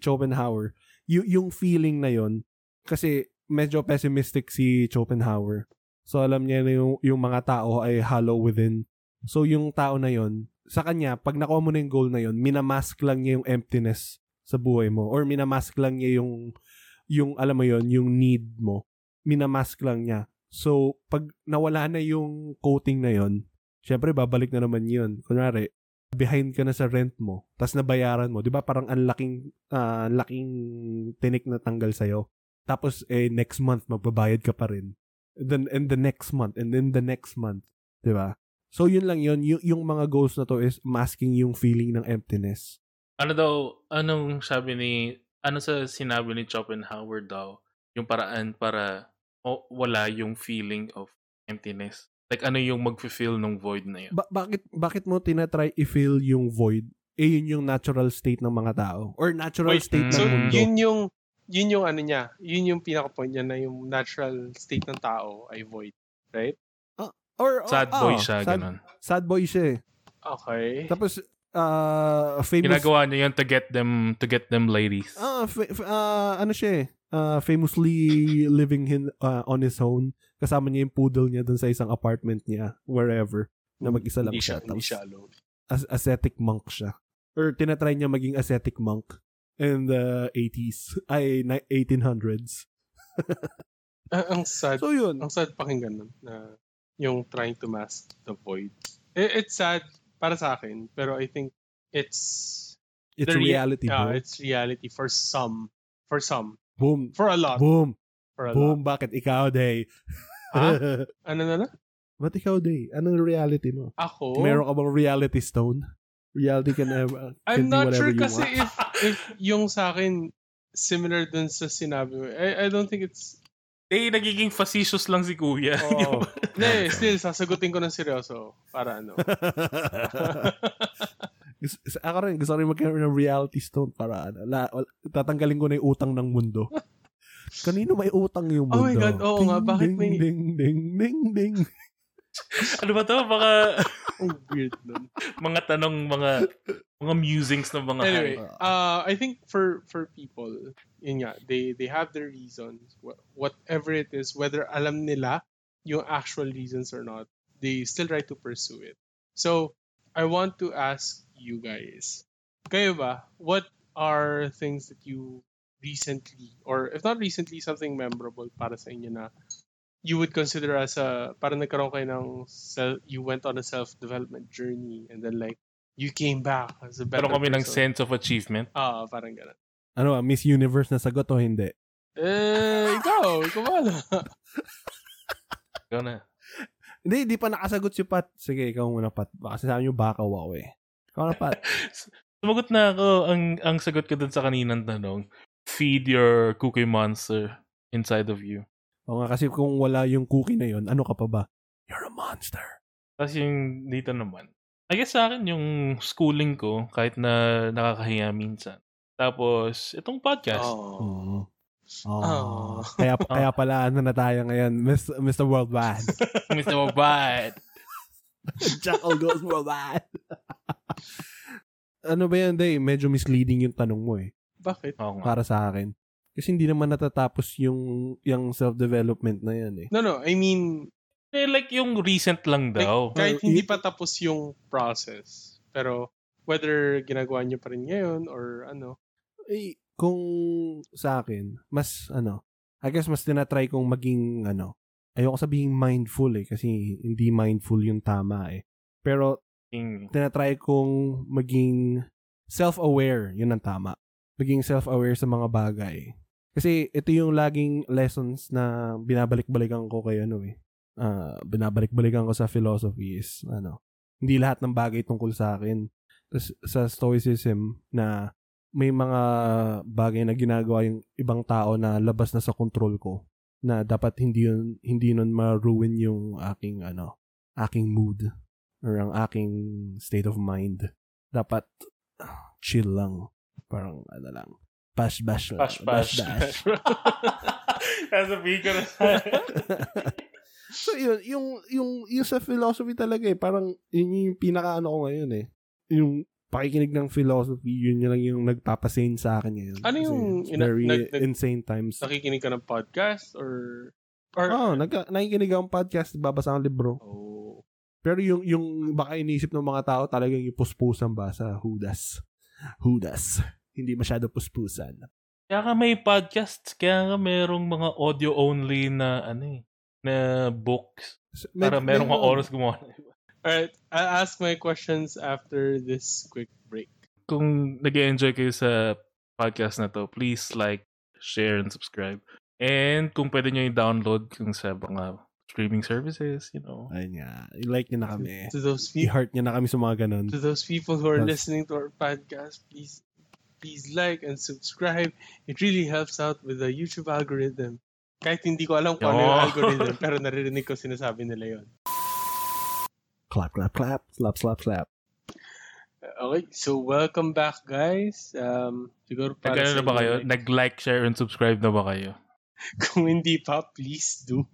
Schopenhauer, y- yung feeling na yon kasi medyo pessimistic si Schopenhauer. So, alam niya na yung, yung mga tao ay hollow within. So, yung tao na yon sa kanya, pag nakuha mo na yung goal na yon minamask lang niya yung emptiness sa buhay mo. Or minamask lang niya yung, yung alam mo yon yung need mo. Minamask lang niya. So, pag nawala na yung coating na yon syempre, babalik na naman yun. Kunwari, behind ka na sa rent mo, tapos nabayaran mo, 'di ba? Parang ang laking ah, laking tinik na tanggal sa Tapos eh next month magbabayad ka pa rin. Then and the next month and then the next month, 'di ba? So yun lang yun, yung, yung mga goals na to is masking yung feeling ng emptiness. Ano daw, anong sabi ni, ano sa sinabi ni Schopenhauer daw, yung paraan para o, wala yung feeling of emptiness? Like ano yung mag-feel ng void na yun? Ba- bakit bakit mo tinatry i-fill yung void? eh yun yung natural state ng mga tao. Or natural Wait, state So, ng mundo. yun yung, yun yung ano niya, yun yung pinaka-point niya na yung natural state ng tao ay void. Right? Or, Sad oh, boy oh, siya, sad, ganun. sad boy siya eh. Okay. Tapos, uh, famous... Ginagawa niya yun to get them, to get them ladies. Ah, fa- fa- ah, ano siya eh, ah, famously living hin, ah, on his own. Kasama niya yung poodle niya dun sa isang apartment niya, wherever, na mag-isa lang siya. hindi Tapos, siya alone. as- ascetic monk siya. Or tinatry niya maging ascetic monk in the 80s, ay, ni- 1800s. Ah, ang sad. So yun. ang sad pakinggan nun na yung trying to mask the void. I- it's sad para sa akin, pero I think it's It's the rea- reality, yeah, bro. it's reality for some. For some. Boom. For a lot. Boom. For a Boom. Bakit ikaw, Day? Ha? Ano na na? Ba't ikaw, Day? Anong reality mo? Ako? Meron ka bang reality stone? Reality can, ever, can I'm do not sure kasi want. if if yung sa akin similar dun sa sinabi mo. I, I don't think it's Eh, nagiging facetious lang si kuya. Oo. Hindi, still, sasagutin ko ng seryoso. Para ano. Ako rin, gusto rin magkaroon ng reality stone para ano, la, tatanggalin ko na yung utang ng mundo. Kanino may utang yung mundo? Oh my God, oo nga, bakit ding, may- Ding, ding, ding, ding. ano ba to? Mga, Ang weird nun. mga tanong, mga, mga musings ng mga Anyway, hari. uh, I think for for people, yun nga, they they have their reasons. Wh- Whatever it is, whether alam nila yung actual reasons or not, they still try to pursue it. So, I want to ask you guys, kayo ba, what are things that you recently, or if not recently, something memorable para sa inyo na you would consider as a, parang nagkaroon kayo ng, self, you went on a self-development journey and then like, you came back as a better Pero kami ng person. sense of achievement. Ah, parang gano'n. Ano, Miss Universe na sagot o hindi? Eh, ikaw, ikaw wala. Ikaw na. Hindi, hindi pa nakasagot si Pat. Sige, ikaw muna, Pat. Baka sabi nyo baka wow eh. Ikaw na, Pat. Sumagot na ako. Ang, ang sagot ko dun sa kaninang tanong, feed your cookie monster inside of you. O nga, kasi kung wala yung cookie na yun, ano ka pa ba? You're a monster. Tapos yung dito naman, I guess sa akin yung schooling ko, kahit na nakakahiya minsan. Tapos, itong podcast. Oh. Oo. Oh. Oh. Kaya, kaya pala, ano na tayo ngayon, Mr. Mr. Worldwide. Mr. Worldwide. Jackal goes worldwide. ano ba yan, Day? Medyo misleading yung tanong mo eh. Bakit? Oo nga. Para sa akin. Kasi hindi naman natatapos yung yung self-development na yan eh. No, no. I mean, Eh, like yung recent lang like, daw. kahit Well, hindi pa tapos yung process. Pero, whether ginagawa niyo pa rin ngayon or ano. Eh, kung sa akin, mas ano, I guess mas tinatry kong maging ano, ayoko sabihin mindful eh, kasi hindi mindful yung tama eh. Pero Yung- tinatry kong maging self-aware, yun ang tama. Maging self-aware sa mga bagay. Kasi ito yung laging lessons na binabalik-balikan ko kay ano eh. Ah, binabalik-balikan ko sa philosophy is ano, hindi lahat ng bagay tungkol sa akin. Sa stoicism na may mga bagay na ginagawa yung ibang tao na labas na sa control ko na dapat hindi yun, hindi nun ma-ruin yung aking ano, aking mood or ang aking state of mind. Dapat chill lang. Parang ano lang. Bash bash lang. Pash, pash. bash. Sasabihin ko na. so yun, yung, yung, yung sa philosophy talaga eh, parang yun yung pinaka ano ko ngayon eh. Yung pakikinig ng philosophy, yun yun lang yung nagpapasane sa akin ngayon. Ano Kasi yung ina- very nag- nag- insane times. Nakikinig ka ng podcast or... or oh, nag, nakikinig akong podcast, babasa ng libro. oh. Pero yung, yung baka inisip ng mga tao talagang yung puspusan ba sa Hudas. Hudas. Hindi masyado puspusan. Kaya ka may podcast, kaya ka merong mga audio-only na ano eh, na books. Para merong mga oras gumawa. Alright, I'll ask my questions after this quick break. Kung nag enjoy kayo sa podcast na to, please like, share, and subscribe. And kung pwede nyo i-download kung sa mga streaming services, you know. Ayun nga. I-like nyo na kami. To those people, I-heart nyo na kami sa mga ganun. to those people who are Yes. listening to our podcast, please, please like and subscribe. It really helps out with the YouTube algorithm. Kahit hindi ko alam kung ano yung algorithm, pero naririnig ko sinasabi nila yon. Clap, clap, clap. Slap, slap, slap. Okay, so welcome back guys. Um, siguro para Nag-ano sa na ba kayo? like, Nag-like, share, and subscribe na ba kayo? Kung hindi pa, please do.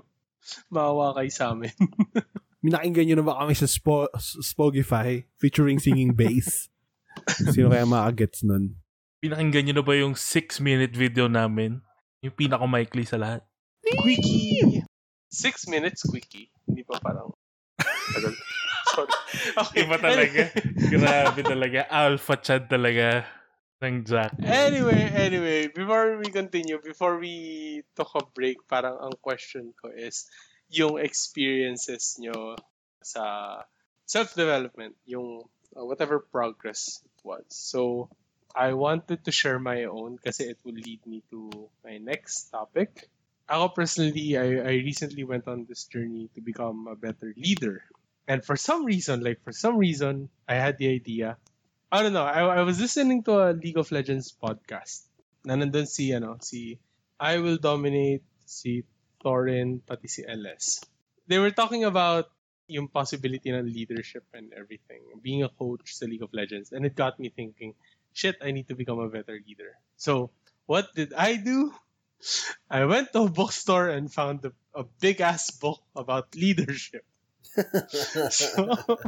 Maawa kayo sa amin. Minakinggan nyo na ba kami sa Spo- Spogify featuring singing bass? Sino kaya makagets nun? Pinakinggan nyo na ba yung 6-minute video namin? Yung pinakamaikli sa lahat? Quickie! Six minutes quickie. Hindi pa parang... Tagal. Sorry. Okay. Iba talaga. Grabe talaga. Alpha chat talaga ng Jack. Anyway, anyway, before we continue, before we took a break, parang ang question ko is yung experiences nyo sa self-development, yung uh, whatever progress it was. So, I wanted to share my own kasi it will lead me to my next topic. Ako personally, I, I recently went on this journey to become a better leader. And for some reason, like for some reason, I had the idea I don't know. I, I was listening to a League of Legends podcast. Na nandun si, ano, si I Will Dominate, si Thorin, pati si LS. They were talking about yung possibility ng leadership and everything. Being a coach sa League of Legends. And it got me thinking, shit, I need to become a better leader. So, what did I do? I went to a bookstore and found a, a big ass book about leadership. so,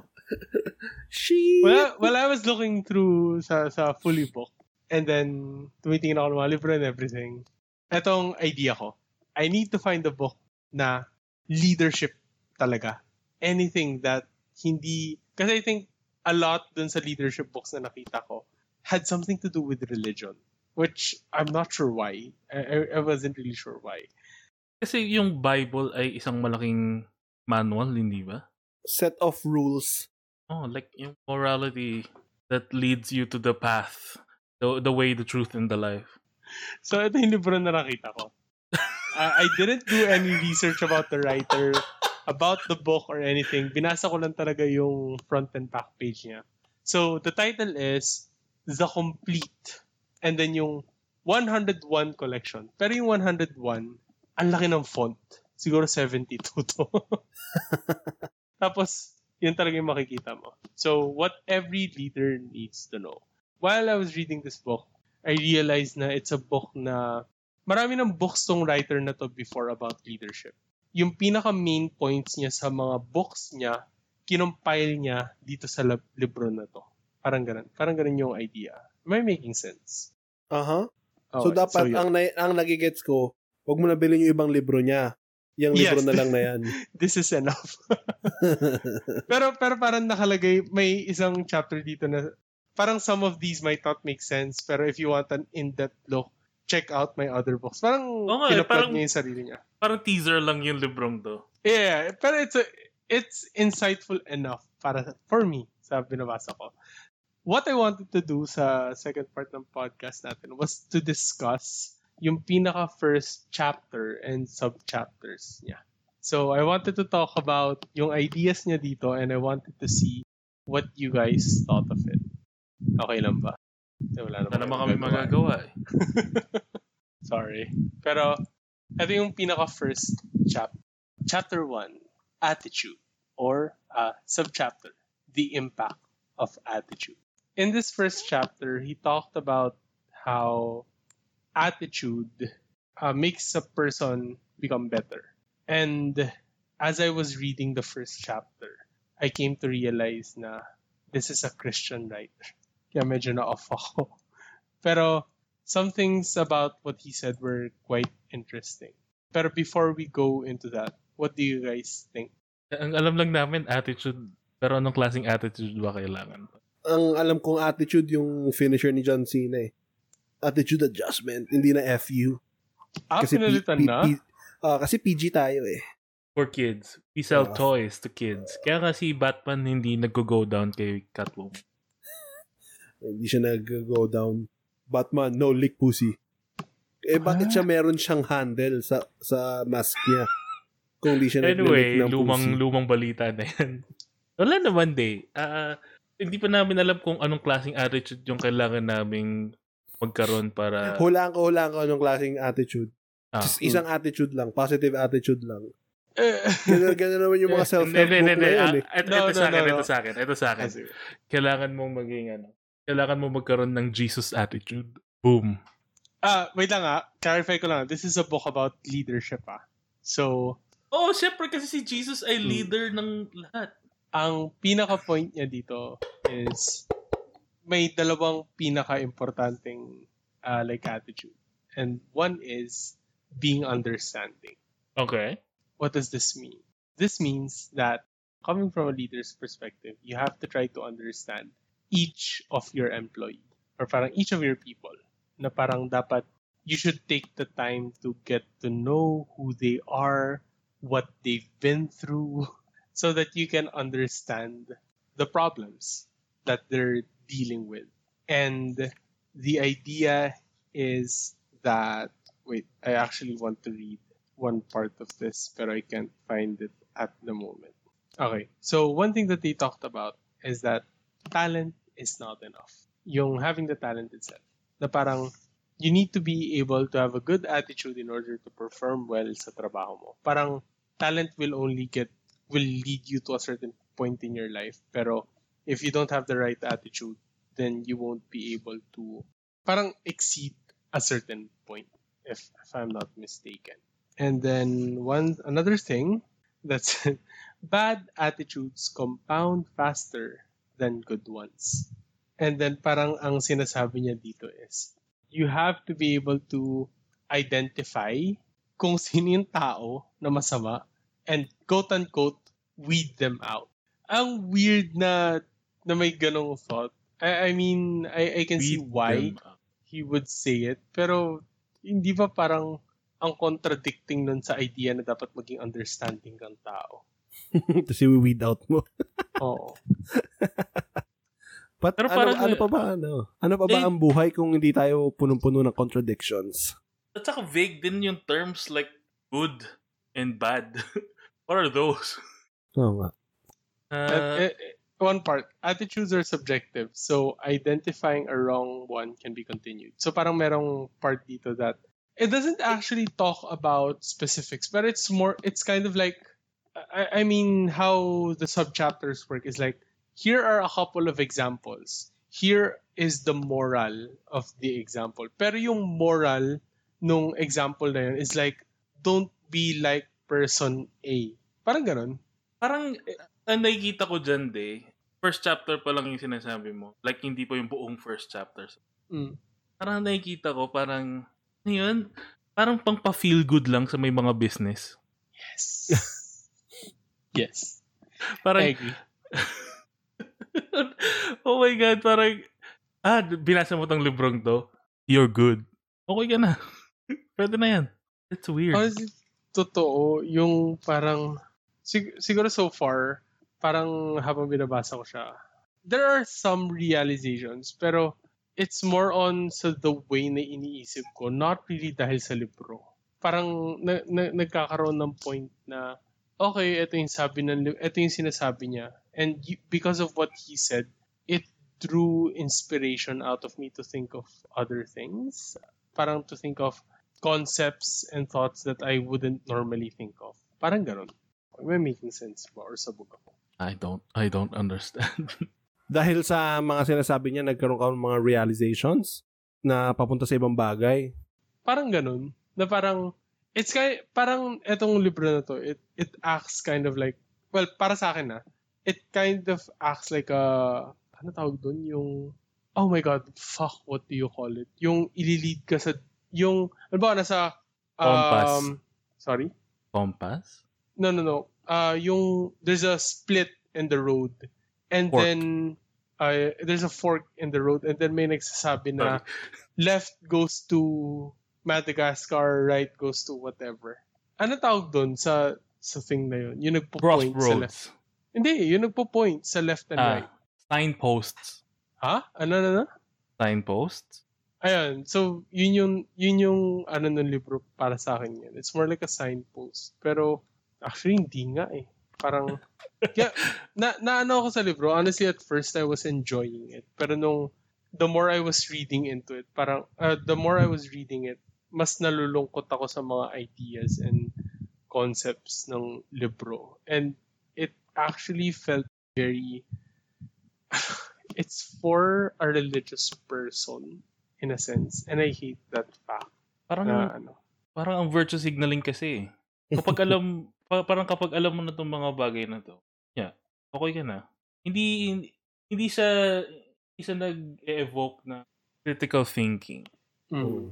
She... well, well, I was looking through sa, sa fully book. And then, tumitingin ako ng mga libro and everything. Etong idea ko, I need to find a book na leadership talaga. Anything that hindi... Kasi I think a lot dun sa leadership books na nakita ko had something to do with religion. Which I'm not sure why. I, I, I wasn't really sure why. Kasi yung Bible ay isang malaking manual, hindi ba? Set of rules. Oh, like yung morality that leads you to the path. The, the way, the truth, and the life. So, ito yung libro na nakita ko. I, I didn't do any research about the writer, about the book or anything. Binasa ko lang talaga yung front and back page niya. So, the title is The Complete. And then yung 101 collection. Pero yung 101, ang laki ng font. Siguro 72 to. Tapos, yun talaga yung makikita mo. So, what every leader needs to know. While I was reading this book, I realized na it's a book na marami ng books tong writer na to before about leadership. Yung pinaka main points niya sa mga books niya, kinumpile niya dito sa lab- libro na to. Parang ganun. Parang ganun yung idea. Am I making sense? Aha. Okay, so dapat yun. ang na, ang nagigets ko, wag mo na bilhin yung ibang libro niya. Yung libro Yes. na lang na yan. this is enough. pero pero parang nakalagay may isang chapter dito na parang some of these might not make sense pero if you want an in-depth look check out my other books. Parang nga pinaplug parang- niya yung sarili niya. Parang teaser lang yung librong to. Yeah, pero it's a, it's insightful enough para for me sa binabasa ko. What I wanted to do sa second part ng podcast natin was to discuss yung pinaka first chapter and sub-chapters niya. So I wanted to talk about yung ideas niya dito and I wanted to see what you guys thought of it. Okay lang ba? Eh, Wala Wala naman kami magagawa. eh. Sorry. Pero, ito yung pinaka-first chap Chapter 1, Attitude. Or, uh, subchapter, The Impact of Attitude. In this first chapter, he talked about how attitude uh, makes a person become better. And as I was reading the first chapter, I came to realize na this is a Christian writer. Kaya medyo na-off ako. Pero some things about what he said were quite interesting. Pero before we go into that, what do you guys think? Ang alam lang namin, attitude. Pero anong klaseng attitude ba kailangan? ang alam kong attitude yung finisher ni John Cena eh. Attitude adjustment, hindi na FU. Ah, P- pinalitan P- na? P- ah, kasi PG tayo eh. For kids. We sell Ah. toys to kids. Kaya kasi Batman hindi nag-go down kay Catwoman. Hindi siya nag-go down. Batman, no lick pussy. Eh, bakit Ah. siya meron siyang handle sa sa mask niya? Kung di siya Anyway, ng lumang pussy. lumang balita na yan. Wala naman day. Ah, hindi pa namin alam kung anong klaseng attitude yung kailangan naming magkaroon para Hulaan ko, hulaan ko anong klaseng attitude. Ah, Just isang attitude lang. Positive attitude lang. Ganun, ganun naman yung mga self-help book na Ah, eh. Ito, No, ito no, sa akin, no, no. ito sa akin, ito sa akin. Kasi, Kailangan mo maging ano, kailangan mo magkaroon ng Jesus attitude. Boom. ah, wait lang ah. Clarify ko lang. This is a book about leadership ah. So, Oh, syempre kasi si Jesus ay Hmm. leader ng lahat. ang pinaka-point niya dito is may dalawang pinaka-importanting uh, like attitude. And one is being understanding. Okay. What does this mean? This means that coming from a leader's perspective, you have to try to understand each of your employee or parang each of your people na parang dapat you should take the time to get to know who they are, what they've been through, so that you can understand the problems that they're dealing with. And the idea is that, wait, I actually want to read one part of this, but I can't find it at the moment. Okay, so one thing that they talked about is that talent is not enough. Yung having the talent itself. Na parang you need to be able to have a good attitude in order to perform well sa trabaho mo. Parang talent will only get will lead you to a certain point in your life. Pero if you don't have the right attitude, then you won't be able to parang exceed a certain point if, if I'm not mistaken. And then one another thing that's bad attitudes compound faster than good ones. And then parang ang sinasabi niya dito is you have to be able to identify kung sino yung tao na masama and quote unquote weed them out. Ang weird na na may ganong thought. I, I mean, I, I can see Beat why them up. he would say it. Pero, hindi ba parang ang contradicting nun sa idea na dapat maging understanding kang tao? Tapos i-weed out mo. Oo. But Pero ano, parang- ano pa ba ano? Ano pa ba Eh- ang buhay kung hindi tayo punong-puno ng contradictions? At saka vague din yung terms like good and bad. What are those? Oo nga. At, Uh, eh, eh, one part, attitudes are subjective. So, identifying a wrong one can be continued. So, parang merong part dito that it doesn't actually talk about specifics, but it's more, it's kind of like, I, I mean, how the subchapters work is like, here are a couple of examples. Here is the moral of the example. Pero yung moral nung example na yun is like, don't be like person A. Parang ganun. parang ang nakikita ko dyan, de, first chapter pa lang yung sinasabi mo. Like, hindi pa yung buong first chapter. Mm. Parang nakikita ko, parang, ano yun? Parang pang pa-feel good lang sa may mga business. Yes. yes. Parang, I agree. oh my God, parang, ah, binasa mo tong librong to, you're good. Okay ka na. Pwede na yan. It's weird. Honestly, totoo, yung parang, sig- siguro so far, parang habang binabasa ko siya, there are some realizations, pero it's more on sa the way na iniisip ko, not really dahil sa libro. Parang na, na, nagkakaroon ng point na, okay, ito yung sabi ng, ito yung sinasabi niya. And y- because of what he said, it drew inspiration out of me to think of other things. Parang to think of concepts and thoughts that I wouldn't normally think of. Parang ganun. May making sense ba? Or sabog ako? I don't, I don't understand. Dahil sa mga sinasabi niya, nagkaroon ka ng mga realizations na papunta sa ibang bagay. Parang ganun. Na parang, it's kind, parang etong libro na to, it, it acts kind of like, well, para sa akin na, it kind of acts like a, ano tawag doon? Yung, oh my god, fuck, what do you call it? Yung ililid ka sa, yung, ano ba, nasa, Compass. um, sorry? Compass? No, no, no. Uh, yung there's a split in the road. And Fork. then uh, there's a fork in the road and then may nagsasabi na left goes to Madagascar, right goes to whatever. Ano tawag doon sa sa thing na yun? Yung nagpo-point sa left. Hindi, yung nagpo-point sa left and right. Ah, signposts. Ha? Ano, ano, ano? Signposts? Ayun. So, yun yung, yun yung ano ng libro para sa akin yan. It's more like a signpost. Pero, actually, hindi nga eh. Parang, kaya, na, na ano ako sa libro, honestly, at first, I was enjoying it. Pero nung, the more I was reading into it, parang, uh, the more I was reading it, mas nalulungkot ako sa mga ideas and concepts ng libro. And it actually felt very it's for a religious person in a sense. And I hate that fact Parang, na ano. parang ang virtue signaling kasi. eh. Kapag alam, pa- parang kapag alam mo na itong mga bagay na to, yeah, okay ka na. Hindi, hindi, hindi siya, hindi siya nag-evoke na critical thinking. Mm.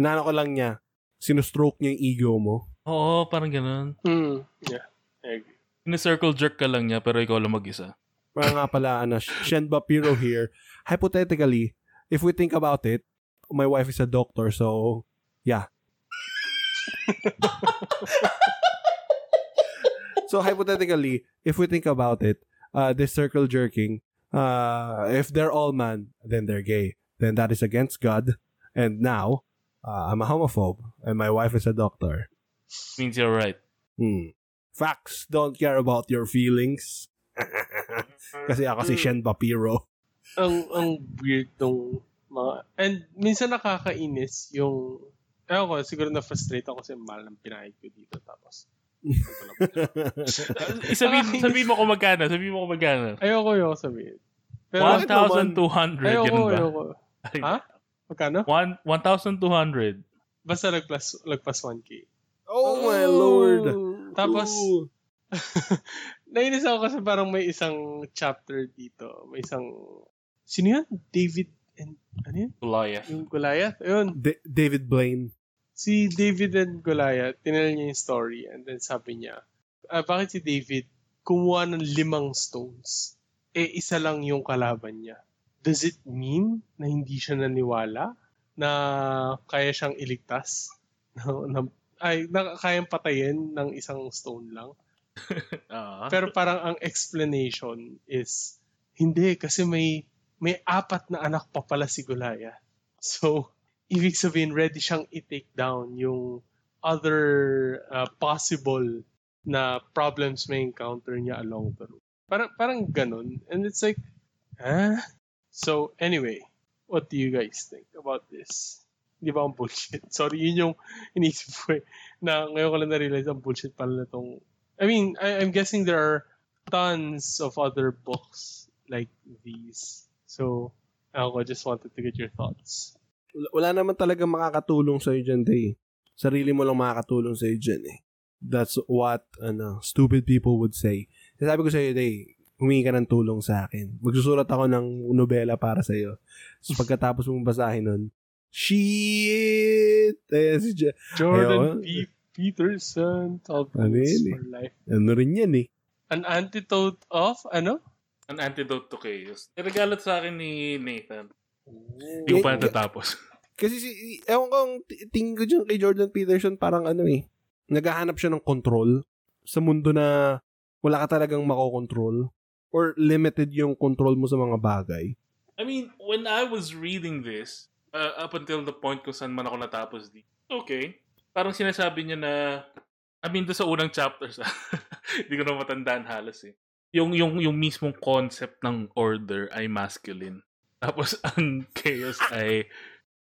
Inano ko lang niya, sinustroke niya yung ego mo. Oo, parang ganun. Mm. Yeah. I agree. Ina-circle jerk ka lang niya pero ikaw lang mag-isa. Parang nga pala, ano, Shen Bapiro here. Hypothetically, if we think about it, my wife is a doctor, so, yeah. so, hypothetically, if we think about it, uh, this circle jerking, uh, if they're all man, then they're gay. Then that is against God. And now, uh, I'm a homophobe, and my wife is a doctor. Means you're right. Hmm. Facts don't care about your feelings. Kasi ako si Shen Bapiro. ang ang weird tong mga and minsan nakakainis yung ewan ko, siguro na-frustrate ako kasi mahal ng pinahid ko dito tapos. Sabihin, sabihin mo kung magkano. Sabihin mo kung magkano. ayoko yung sabihin. Pero, Bakit naman? 1,200. ayoko, ayoko. Ha? Magkano? One- 1,200. Basta lagpas, lagpas 1K. oh my lord. Tapos, nainis ako kasi parang may isang chapter dito. May isang, sino yan? David and, ano yun? Goliath. Yung Goliath? Ayun. Da- David Blaine. Si David and Goliath, tinala niya yung story and then sabi niya, ah, bakit si David kumuha ng limang stones? Eh, isa lang yung kalaban niya. Does it mean na hindi siya naniwala na kaya siyang iligtas? Na, na, ay, na kayang patayin ng isang stone lang? Ah. Pero parang ang explanation is, hindi, kasi may may apat na anak pa pala si Goliath. So, ibig sabihin, ready siyang i-take down yung other uh, possible na problems may encounter niya along the road. Parang, parang ganun. And it's like, huh? So, anyway, what do you guys think about this? Di ba ang bullshit? Sorry, yun yung inisip ko eh. Na ngayon ko lang na-realize ang bullshit pala na tong I mean, I, I'm guessing there are tons of other books like these. So, ako just wanted to get your thoughts. Wala- naman talaga makakatulong sa'yo dyan, Day. Sarili mo lang makakatulong sa'yo dyan, eh. That's what, ano, stupid people would say. Sabi ko sa'yo, Day, humingi ka ng tulong sa akin. Magsusulat ako ng nobela para sa'yo. So, pagkatapos mong basahin nun, shit! Eh, si Ja- Jordan Ayun. P. Peterson, 12 Ano yun eh? for Life. ano rin yan, eh. An antidote of, ano? An antidote to chaos. Niregalat sa akin ni Nathan. Hindi ko pa natatapos. Kasi si, ewan ko, tingin ko dyan kay Jordan Peterson, parang ano eh, naghahanap siya ng control sa mundo na wala ka talagang makokontrol or limited yung control mo sa mga bagay. I mean, when I was reading this, uh, up until the point kung saan man ako natapos di, okay. Parang sinasabi niya na, I mean, doon sa unang chapters, hindi ko na matandaan halos eh. Yung, yung, yung mismong concept ng order ay masculine. Tapos ang chaos ay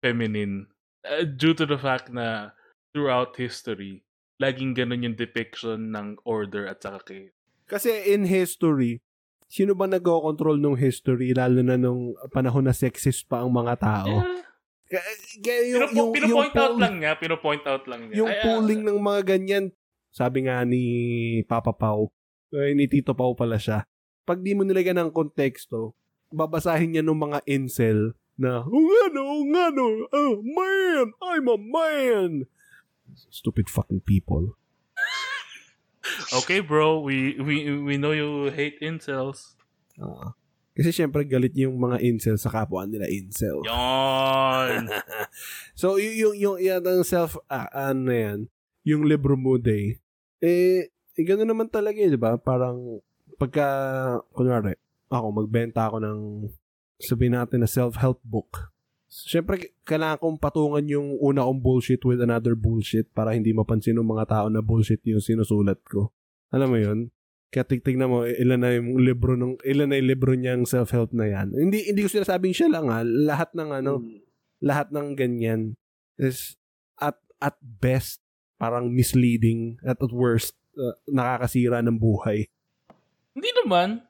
feminine. Uh, due to the fact na throughout history, laging ganun yung depiction ng order at saka chaos. Kasi in history, sino ba nagko-control nung history lalo na nung panahon na sexist pa ang mga tao? Yeah. Kaya, yung, Pino, yung, pino-point yung out lang niya, pino-point out lang niya. Yung Ay, ah, pooling ng mga ganyan, sabi nga ni Papa Pau, eh, ni Tito Pau pala siya, pag di mo nilagyan ng konteksto, babasahin niya ng mga incel na, oh nga no, oh nga no, oh, man, I'm a man. Stupid fucking people. Okay, bro. We we we know you hate incels. Ah. kasi syempre galit yung mga incel sa kapwa nila incel. Yon. So, y- yung, yung, yan ang self, ah, ano yan, yung libro mo day, eh, eh gano'n naman talaga eh, di ba? Parang, pagka, kunwari, ako, magbenta ako ng, sabihin natin na self-help book. Siyempre, kailangan kong patungan yung una kong bullshit with another bullshit para hindi mapansin ng mga tao na bullshit yung sinusulat ko. Alam mo yun? Kaya tigtignan mo, ilan na yung libro ng, ilan na yung libro niyang self-help na yan. Hindi, hindi ko sinasabing siya lang ha. Lahat ng ano, Hmm. lahat ng ganyan is at at best parang misleading at at worst uh, nakakasira ng buhay. Hindi naman.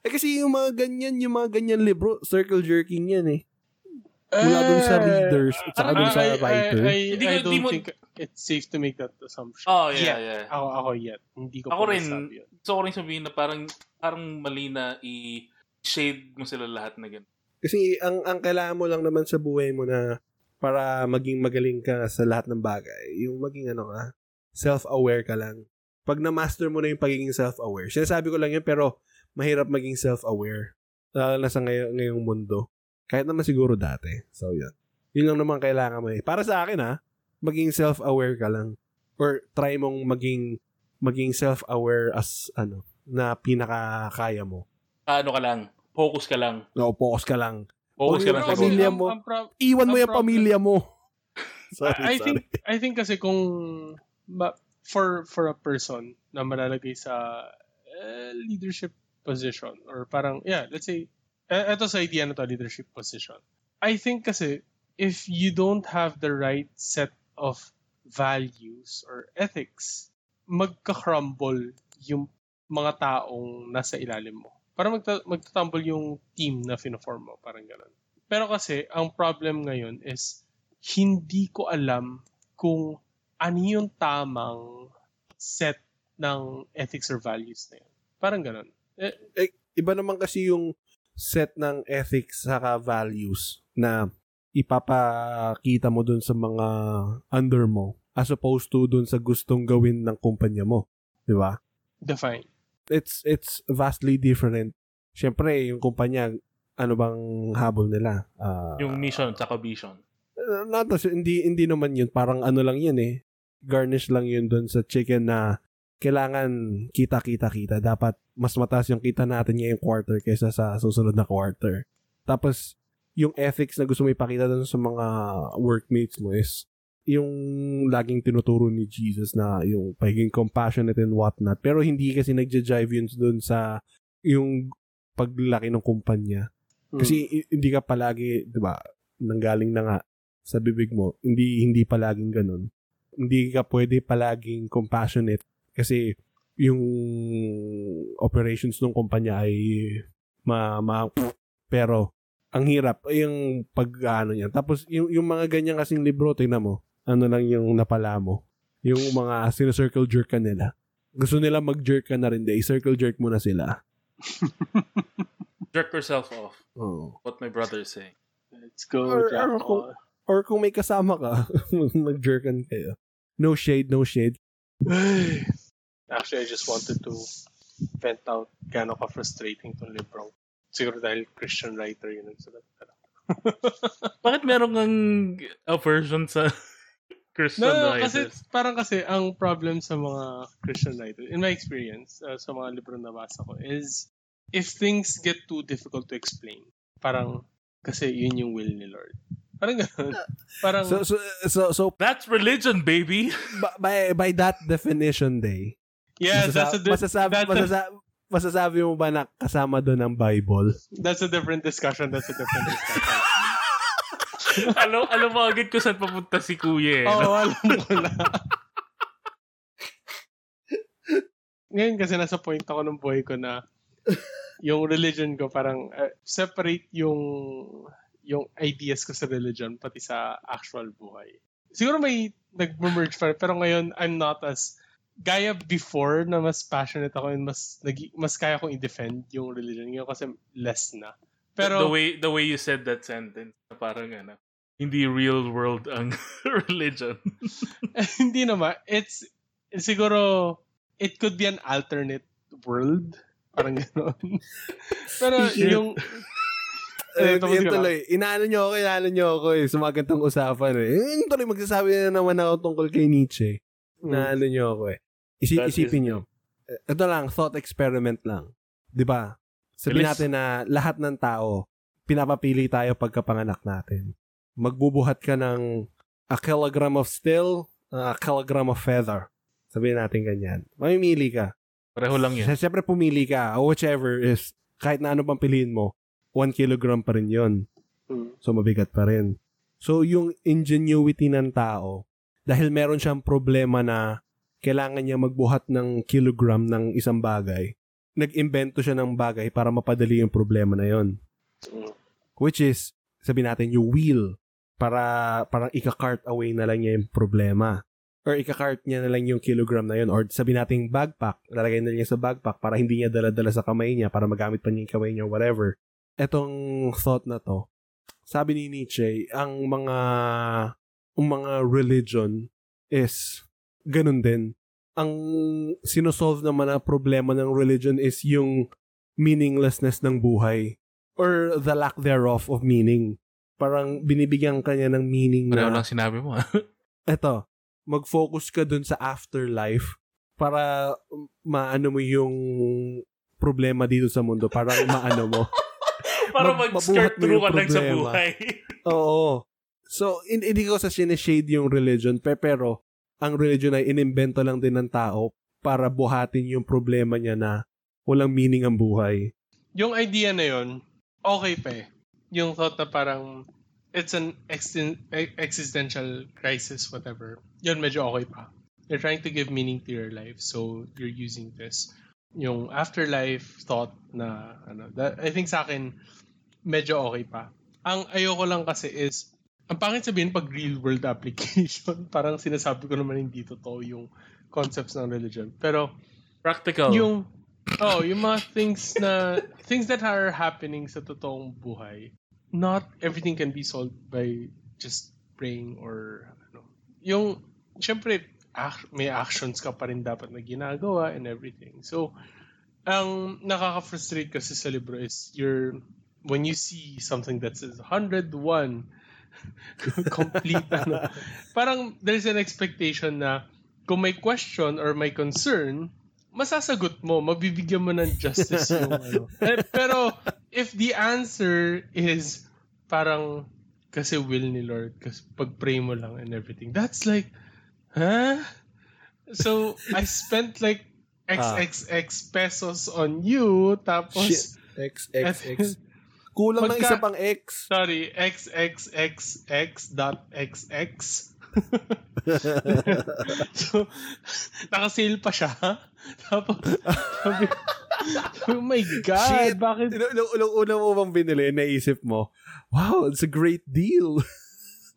Eh kasi yung mga ganyan, yung mga ganyan libro, circle jerking yan eh. Mula dun sa readers at saka dun sa I- I- writer. I, Hindi I ko- don't hindi mo- think it's safe to make that assumption. Oh, yeah, Yet. yeah. Ako, ako yet. Hindi ko Ako pa rin, yun. gusto ko rin sabihin na parang, parang mali na i-shade mo sila lahat na ganun. Kasi ang ang kailangan mo lang naman sa buhay mo na para maging magaling ka sa lahat ng bagay, yung maging ano ka, self-aware ka lang. Pag na-master mo na yung pagiging self-aware, sinasabi ko lang yun pero mahirap maging self-aware. Lalo na sa ngayon, ngayong mundo. Kahit naman siguro dati. So, yun. Yun lang naman kailangan mo eh. Para sa akin ha, maging self-aware ka lang. Or try mong maging maging self-aware as ano, na pinakakaya mo. Ano ka lang, focus ka lang. No, focus ka lang. Focus ka lang sa pamilya mo. ang prob- Iwan mo Ang yung pamilya mo. sorry, I sorry. think I think kasi kung ma- for for a person na malalagay sa eh, leadership position or parang yeah, let's say eh, eto sa idea na to leadership position. I think kasi if you don't have the right set of values or ethics, magka-crumble yung mga taong nasa ilalim mo. Para magta- magtatumble yung team na fino-form mo, parang ganun. Pero kasi, ang problem ngayon is, hindi ko alam kung ano yung tamang set ng ethics or values na yun. Parang ganun. Eh, Iba naman kasi yung set ng ethics saka values na ipapakita mo dun sa mga under mo as opposed to dun sa gustong gawin ng kumpanya mo. Di ba? define. It's, it's vastly different. Siyempre, yung kumpanya, ano bang habol nila? Ah, Yung mission tsaka vision. Uh, not hindi hindi naman yun parang ano lang yun eh garnish lang yun doon sa chicken na kailangan kita kita kita dapat mas mataas yung kita natin ngayong quarter kaysa sa susunod na quarter tapos yung ethics na gusto mo ipakita doon sa mga workmates mo is yung laging tinuturo ni Jesus na yung pagiging compassionate and whatnot pero hindi kasi nagja-jive yun doon sa yung paglaki ng kumpanya Hmm. kasi i- hindi ka palagi, 'di ba? Nanggaling na nga sa bibig mo. Hindi hindi palaging ganun. Hindi ka pwede palaging compassionate kasi yung operations ng kumpanya ay ma, ma pero ang hirap yung pag ano niya. Tapos yung, yung mga ganyan kasing libro, tingnan mo, ano lang yung napala mo. Yung mga sincircle jerk ka nila. Gusto nila mag-jerk ka na rin, day. Circle jerk mo na sila. Jerk yourself off. Oo. What my brother is saying. Let's go, Or- or kung- Or kung may kasama ka, mag-jerkan kayo. No shade, no shade. Actually, I just wanted to vent out gano'n ka-frustrating tong libro. Siguro dahil Christian writer yun ang sulat. Bakit meron kang aversion sa Christian No, no, kasi writers? parang kasi ang problem sa mga Christian writers, in my experience, uh, sa mga libro na basa ko, is if things get too difficult to explain, parang kasi yun yung will ni Lord. Parang ganun. Parang, So, so, so, so That's religion, baby! ba- by, by that definition, day, yeah, that's a, di- masasabi, that's, a, masasabi, masasabi mo ba na kasama doon ang Bible? that's a different discussion. That's a different discussion. alam, alam mo agad kung saan papunta si kuya eh. Oo, no? alam ko na. Ngayon kasi nasa point ako ng buhay ko na yung religion ko parang uh, separate yung yung ideas ko sa religion pati sa actual buhay. Siguro may nag-merge pa pero ngayon I'm not as gaya before na mas passionate ako and mas nag, mas kaya kong i-defend yung religion ngayon kasi less na. Pero the way the way you said that sentence, parang ano, hindi real world ang religion. hindi naman. It's, siguro, it could be an alternate world. Parang gano'n. Pero yung... Eh, yun tuloy. Inaano nyo ako, inaano nyo ako eh. Sa mga gantong usapan eh. Yun tuloy, magsasabi na naman ako tungkol kay Nietzsche. Na ano nyo ako eh. Isi- That is isipin nyo. Eh, Ito lang, thought experiment lang. 'Di ba? Sabihin Bilis. natin na lahat ng tao, pinapapili tayo pagkapanganak natin. Magbubuhat ka ng a kilogram of steel, a kilogram of feather. Sabihin natin ganyan. Mamimili ka. Pareho lang yan. Siyempre pumili ka, whichever is, kahit na ano pang piliin mo, 1 kilogram pa rin yon Mm. So, mabigat pa rin. So, yung ingenuity ng tao, dahil meron siyang problema na kailangan niya magbuhat ng kilogram ng isang bagay, nag-imbento siya ng bagay para mapadali yung problema na yon. Mm. Which is, sabi natin, yung wheel para parang ika-cart away na lang niya yung problema. Or ika-cart niya na lang yung kilogram na yun. Or sabi natin backpack, lalagay na niya sa backpack para hindi niya dala-dala sa kamay niya, para magamit pa niya yung kamay niya, whatever. Etong thought na to, sabi ni Nietzsche, ang mga ang mga religion is ganun din. Ang sinosolve naman na problema ng religion is yung meaninglessness ng buhay or the lack thereof of meaning. Parang binibigyan ka niya ng meaning na, lang sinabi mo. ah. eto, mag-focus ka dun sa afterlife para maano mo yung problema dito sa mundo. Parang maano mo. Para Mag- mag-skirt through ka lang sa buhay. Oo. So, hin- hindi ko sa sinishade yung religion, pe- pero ang religion ay inimbento lang din ng tao para buhatin yung problema niya na walang meaning ang buhay. Yung idea na yon okay pa eh. Yung thought na parang it's an existen- e- existential crisis, whatever. Yun medyo okay pa. You're trying to give meaning to your life, so you're using this. Yung afterlife thought na, ano, that, I think sa akin, medyo okay pa. Ang ayoko lang kasi is, ang pangit sabihin pag real world application, parang sinasabi ko naman hindi totoo yung concepts ng religion. Pero, Practical. yung oh, yung mga things na things that are happening sa totoong buhay. Not everything can be solved by just praying or ano. Yung syempre ac- may actions ka pa rin dapat na ginagawa and everything. So ang nakaka-frustrate kasi sa libro is your when you see something that says 101 complete ano, parang there's an expectation na kung may question or may concern, masasagot mo, mabibigyan mo ng justice yung ano. Eh, pero if the answer is parang kasi will ni Lord, kasi pag-pray mo lang and everything, that's like, huh? So, I spent like XXX pesos on you, tapos, Shit. X, X, X. Kulang ng Magka- isa pang X. sorry, XXXX dot XX. so, nakasale pa siya. Tapos, sabi, oh my God, Shit. bakit? Nung una mo bang binili, naisip mo, wow, it's a great deal.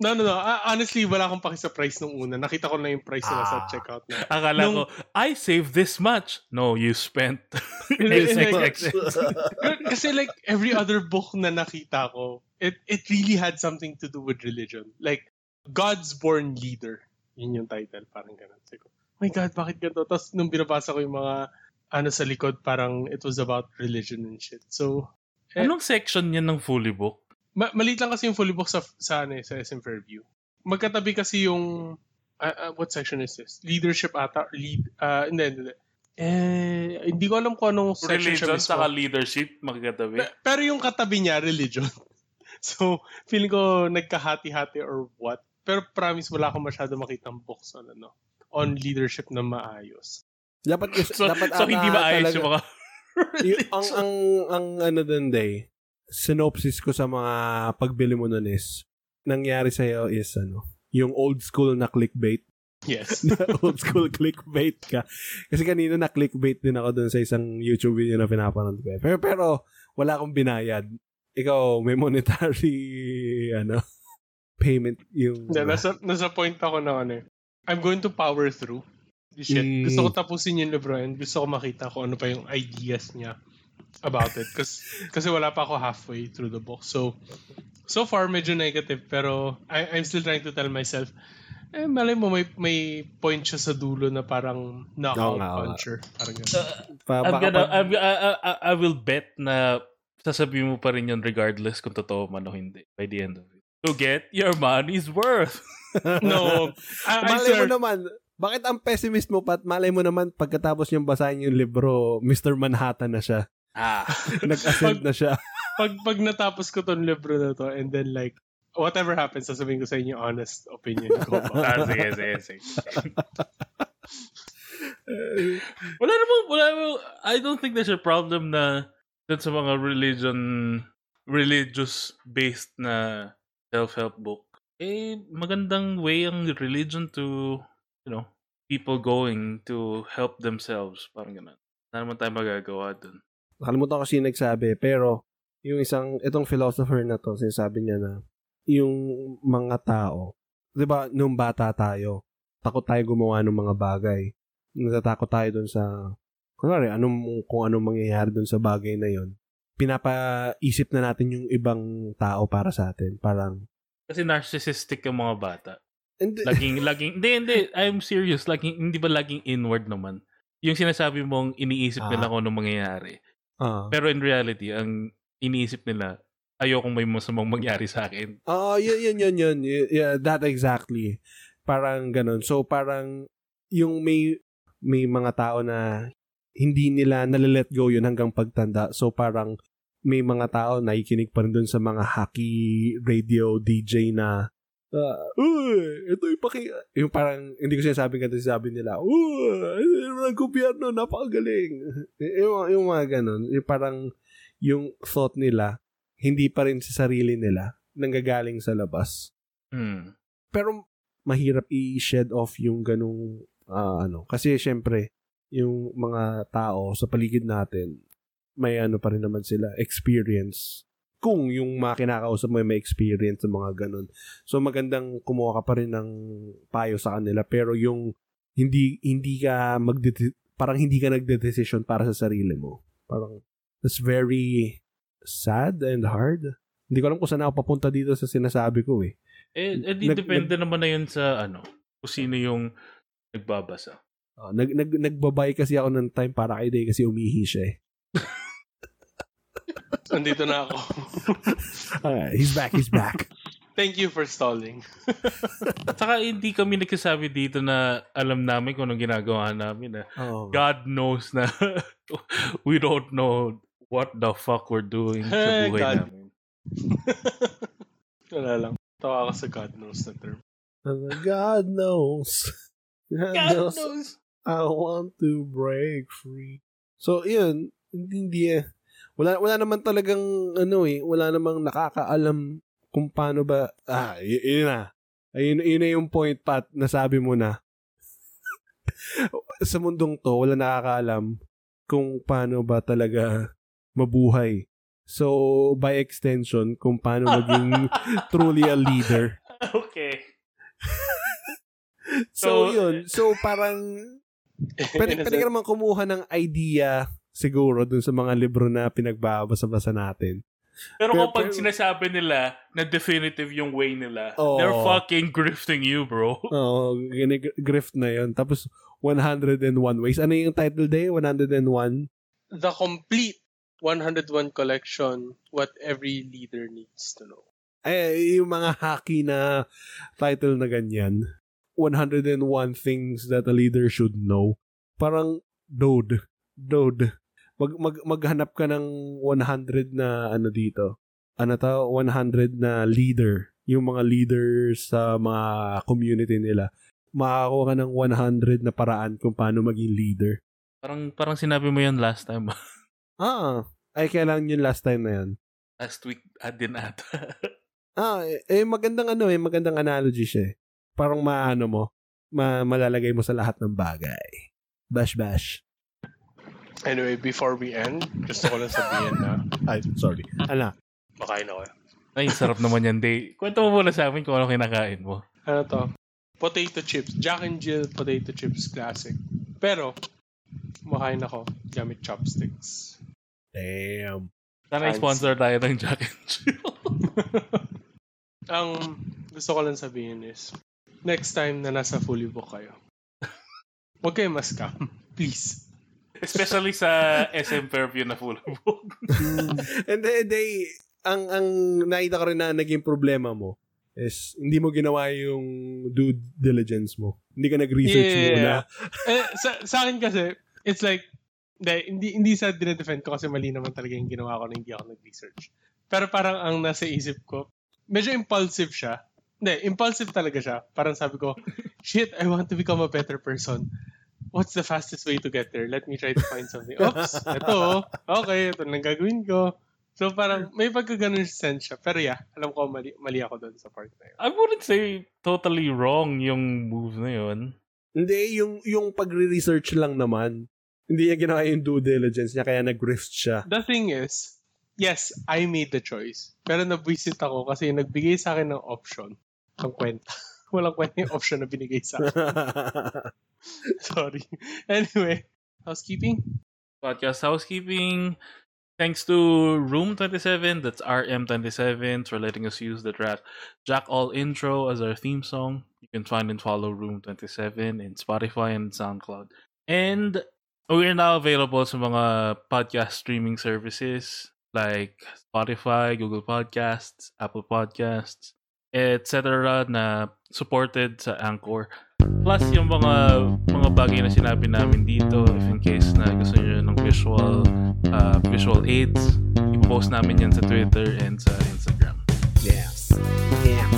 No, no, no. Ah, honestly, wala akong paki sa price nung una. Nakita ko na yung price nila sa Ah. checkout na. Akala Nung- ko, I saved this much. No, you spent. XXX. Kasi like, every other book na nakita ko, it, it really had something to do with religion. Like, God's Born Leader. Yun yung title. Parang ganun. Sabi ko, oh my God, bakit ganito? Tapos nung binabasa ko yung mga ano sa likod, parang it was about religion and shit. So, Eh. Anong section yan ng fully book? Ma- maliit lang kasi yung fully book sa, sa, ano, eh, sa SM Fairview. Magkatabi kasi yung, ah, ah, what section is this? Leadership ata? Or lead, ah, hindi, hindi, hindi. Eh, hindi ko alam kung anong section siya Religion mismo. saka leadership, magkatabi. Pe- Pero yung katabi niya, religion. so, feeling ko nagkahati-hati or what. Pero promise, wala akong masyado makitang books on, ano, on leadership na maayos. dapat, is- So, dapat so hindi ata maayos talaga- yung mga Y- ang, ang, ang ano dun day, synopsis ko sa mga pagbili mo nun is, nangyari sa'yo is, ano, yung old school na clickbait. Yes. old school clickbait ka. Kasi kanina na clickbait din ako dun sa isang YouTube video na pinapanood ko. eh. Pero, pero wala akong binayad. Ikaw, may monetary, ano, payment yung... Hindi, nasa, nasa point ako na ano eh. I'm going to power through this shit. Mm. Gusto ko tapusin yung libro and gusto ko makita kung ano pa yung ideas niya about it. Kasi, kasi wala pa ako halfway through the book. So, so far, medyo negative. Pero I, I'm still trying to tell myself, eh, malay mo, may, may point siya sa dulo na parang knockout oo nga. puncher. Parang ganun. Pa, I'm gonna, I'm, I, I, I will bet na sasabihin mo pa rin yun regardless kung totoo man o hindi by the end of it. To get your money's worth. no, I, I malay mo swear, naman, bakit ang pessimist mo pat malay mo naman pagkatapos niyang basahin yung libro, Mr. Manhattan na siya. Ah. Nag-ascend na siya. pag, pag natapos ko tong libro na to and then like, whatever happens, sasabihin ko sa inyo honest opinion ko. ah, sige, sige, sige. wala naman, wala naman, I don't think there's a problem na dun sa mga religion, religious-based na self-help book. Eh, magandang way ang religion to, you know, people going to help themselves. Parang ganun. Wala naman tayo magagawa dun. Nakalimutan ko sino nagsabi, pero yung isang, itong philosopher na to, sinasabi niya na, yung mga tao, di ba, nung bata tayo, takot tayo gumawa ng mga bagay. Natatakot tayo dun sa, kunwari, anong, kung anong mangyayari dun sa bagay na yon pinapaisip na natin yung ibang tao para sa atin. Parang, Kasi narcissistic yung mga bata. and, Laging, laging, hindi, hindi, I'm serious. Laging, hindi ba laging inward naman? Yung sinasabi mong iniisip nila Ah. kung anong mangyayari. Ah, Pero in reality, ang iniisip nila, ayokong may masamang mangyari sa akin. Oo, yun, yun, yun, yun. Y- Yeah, that exactly. Parang ganun. So, parang yung may may mga tao na hindi nila nalalet go yun hanggang pagtanda. So, parang may mga tao na ikinig pa rin dun sa mga hockey radio DJ na uh, Uy, ito yung paki... Yung parang, hindi ko sinasabi ganito, sabi nila, Uy, ang gobyerno, napakagaling. yung, yung mga ganun. Yung parang, yung thought nila, hindi pa rin sa sarili nila, nanggagaling sa labas. Hmm. Pero mahirap i-shed off yung ganung ah, ano kasi syempre yung mga tao sa paligid natin may ano pa rin naman sila experience kung yung mga kinakausap mo ay may experience sa mga ganun. So magandang kumuha ka pa rin ng payo sa kanila pero yung hindi hindi ka mag parang hindi ka nagde-decision para sa sarili mo. Parang that's very sad and hard. Hindi ko alam kung saan ako papunta dito sa sinasabi ko eh. Eh, eh di Nag- depende naman na yun sa ano, kung sino yung nagbabasa. Ah, nag, nag, nagbabay kasi ako ng time para kay Day kasi umihi siya eh. Nandito na ako. Okay, he's back, he's back. Thank you for stalling. At saka hindi kami nagsasabi dito na alam namin kung anong ginagawa namin. Na Oh. God knows na we don't know what the fuck we're doing sa Hey, buhay God. namin. Wala lang. Tawa ka sa God knows na term. God knows. God, God knows. knows. I want to break free. So, yun. Hindi, hindi eh. Wala, wala naman talagang, ano eh, wala namang nakakaalam kung paano ba, ah, y- yun na. Ayun, yun na yung point, Pat, nasabi mo na. sa mundong to, wala nakakaalam kung paano ba talaga mabuhay. So, by extension, kung paano maging truly a leader. Okay. So, So, yun. So, parang, pwede, pwede ka naman kumuha ng idea siguro dun sa mga libro na pinagbabasa-basa natin. Pero Pero- kapag pero- sinasabi nila na definitive yung way nila, Oo. they're fucking grifting you, bro. Oo, oh, grift na yun. Tapos, 101 ways. Ano yung title day? 101? The complete 101 collection, what every leader needs to know. Ay, yung mga hacky na title na ganyan. 101 things that a leader should know. Parang, dude, dude, mag, mag, maghanap ka ng 100 na ano dito. Ano to? 100 na leader. Yung mga leaders sa mga community nila. Makakuha ka ng 100 na paraan kung paano maging leader. Parang parang sinabi mo yan last time. Ah, ay kailangan yun last time na yan. last week ah, din ata. Ah, eh, eh, magandang ano eh, magandang analogy siya eh. Parang maano mo, ma malalagay mo sa lahat ng bagay. Bash bash. Anyway, before we end, gusto ko lang sabihin na Ay, sorry. Ala. makain ako. Ay, sarap naman yan, Day. Kwento mo muna sa amin kung ano kinakain mo. Ano to? Potato chips. Jack and Jill potato chips classic. Pero, makain ako gamit chopsticks. Damn. Sana sponsor tayo ng Jack and Jill. Ang gusto ko lang sabihin is, next time na nasa fully book kayo, huwag kayo ma-scam. Please. Especially sa SM Fairview na full book. And then, they, ang, ang nakita ko rin na naging problema mo is hindi mo ginawa yung due diligence mo. Hindi ka nag-research Yeah. muna. eh, sa, sa akin kasi, it's like, hindi, hindi, hindi sa dinedefend ko kasi mali naman talaga yung ginawa ko na hindi ako nag-research. Pero parang ang nasa isip ko, medyo impulsive siya. Hindi, impulsive talaga siya. Parang sabi ko, shit, I want to become a better person. What's the fastest way to get there? Let me try to find something. Oops, ito. Okay, ito lang gagawin ko. So parang may pagkaganon sense siya. Pero yeah, alam ko mali, mali ako doon sa part na yun. I wouldn't say totally wrong yung move na yun. Hindi, yung, yung pagre-research lang naman. Hindi niya ginawa yung due diligence niya, kaya nag-rift siya. The thing is, yes, I made the choice. Pero nabwisit ako kasi nagbigay sa akin ng option ng kwenta. Walang kwenta yung option na binigay sa akin. Sorry. Anyway, housekeeping? Podcast housekeeping. Thanks to Room27, that's RM27, for letting us use the track Jack All intro as our theme song. You can find and follow Room27 in Spotify and SoundCloud. And we're now available sa mga podcast streaming services like Spotify, Google Podcasts, Apple Podcasts, etc. na supported sa Anchor. Plus yung mga mga bagay na sinabi namin dito if in case na gusto niyo ng visual uh, visual aids, ipopost namin yan sa Twitter and sa Instagram. yes.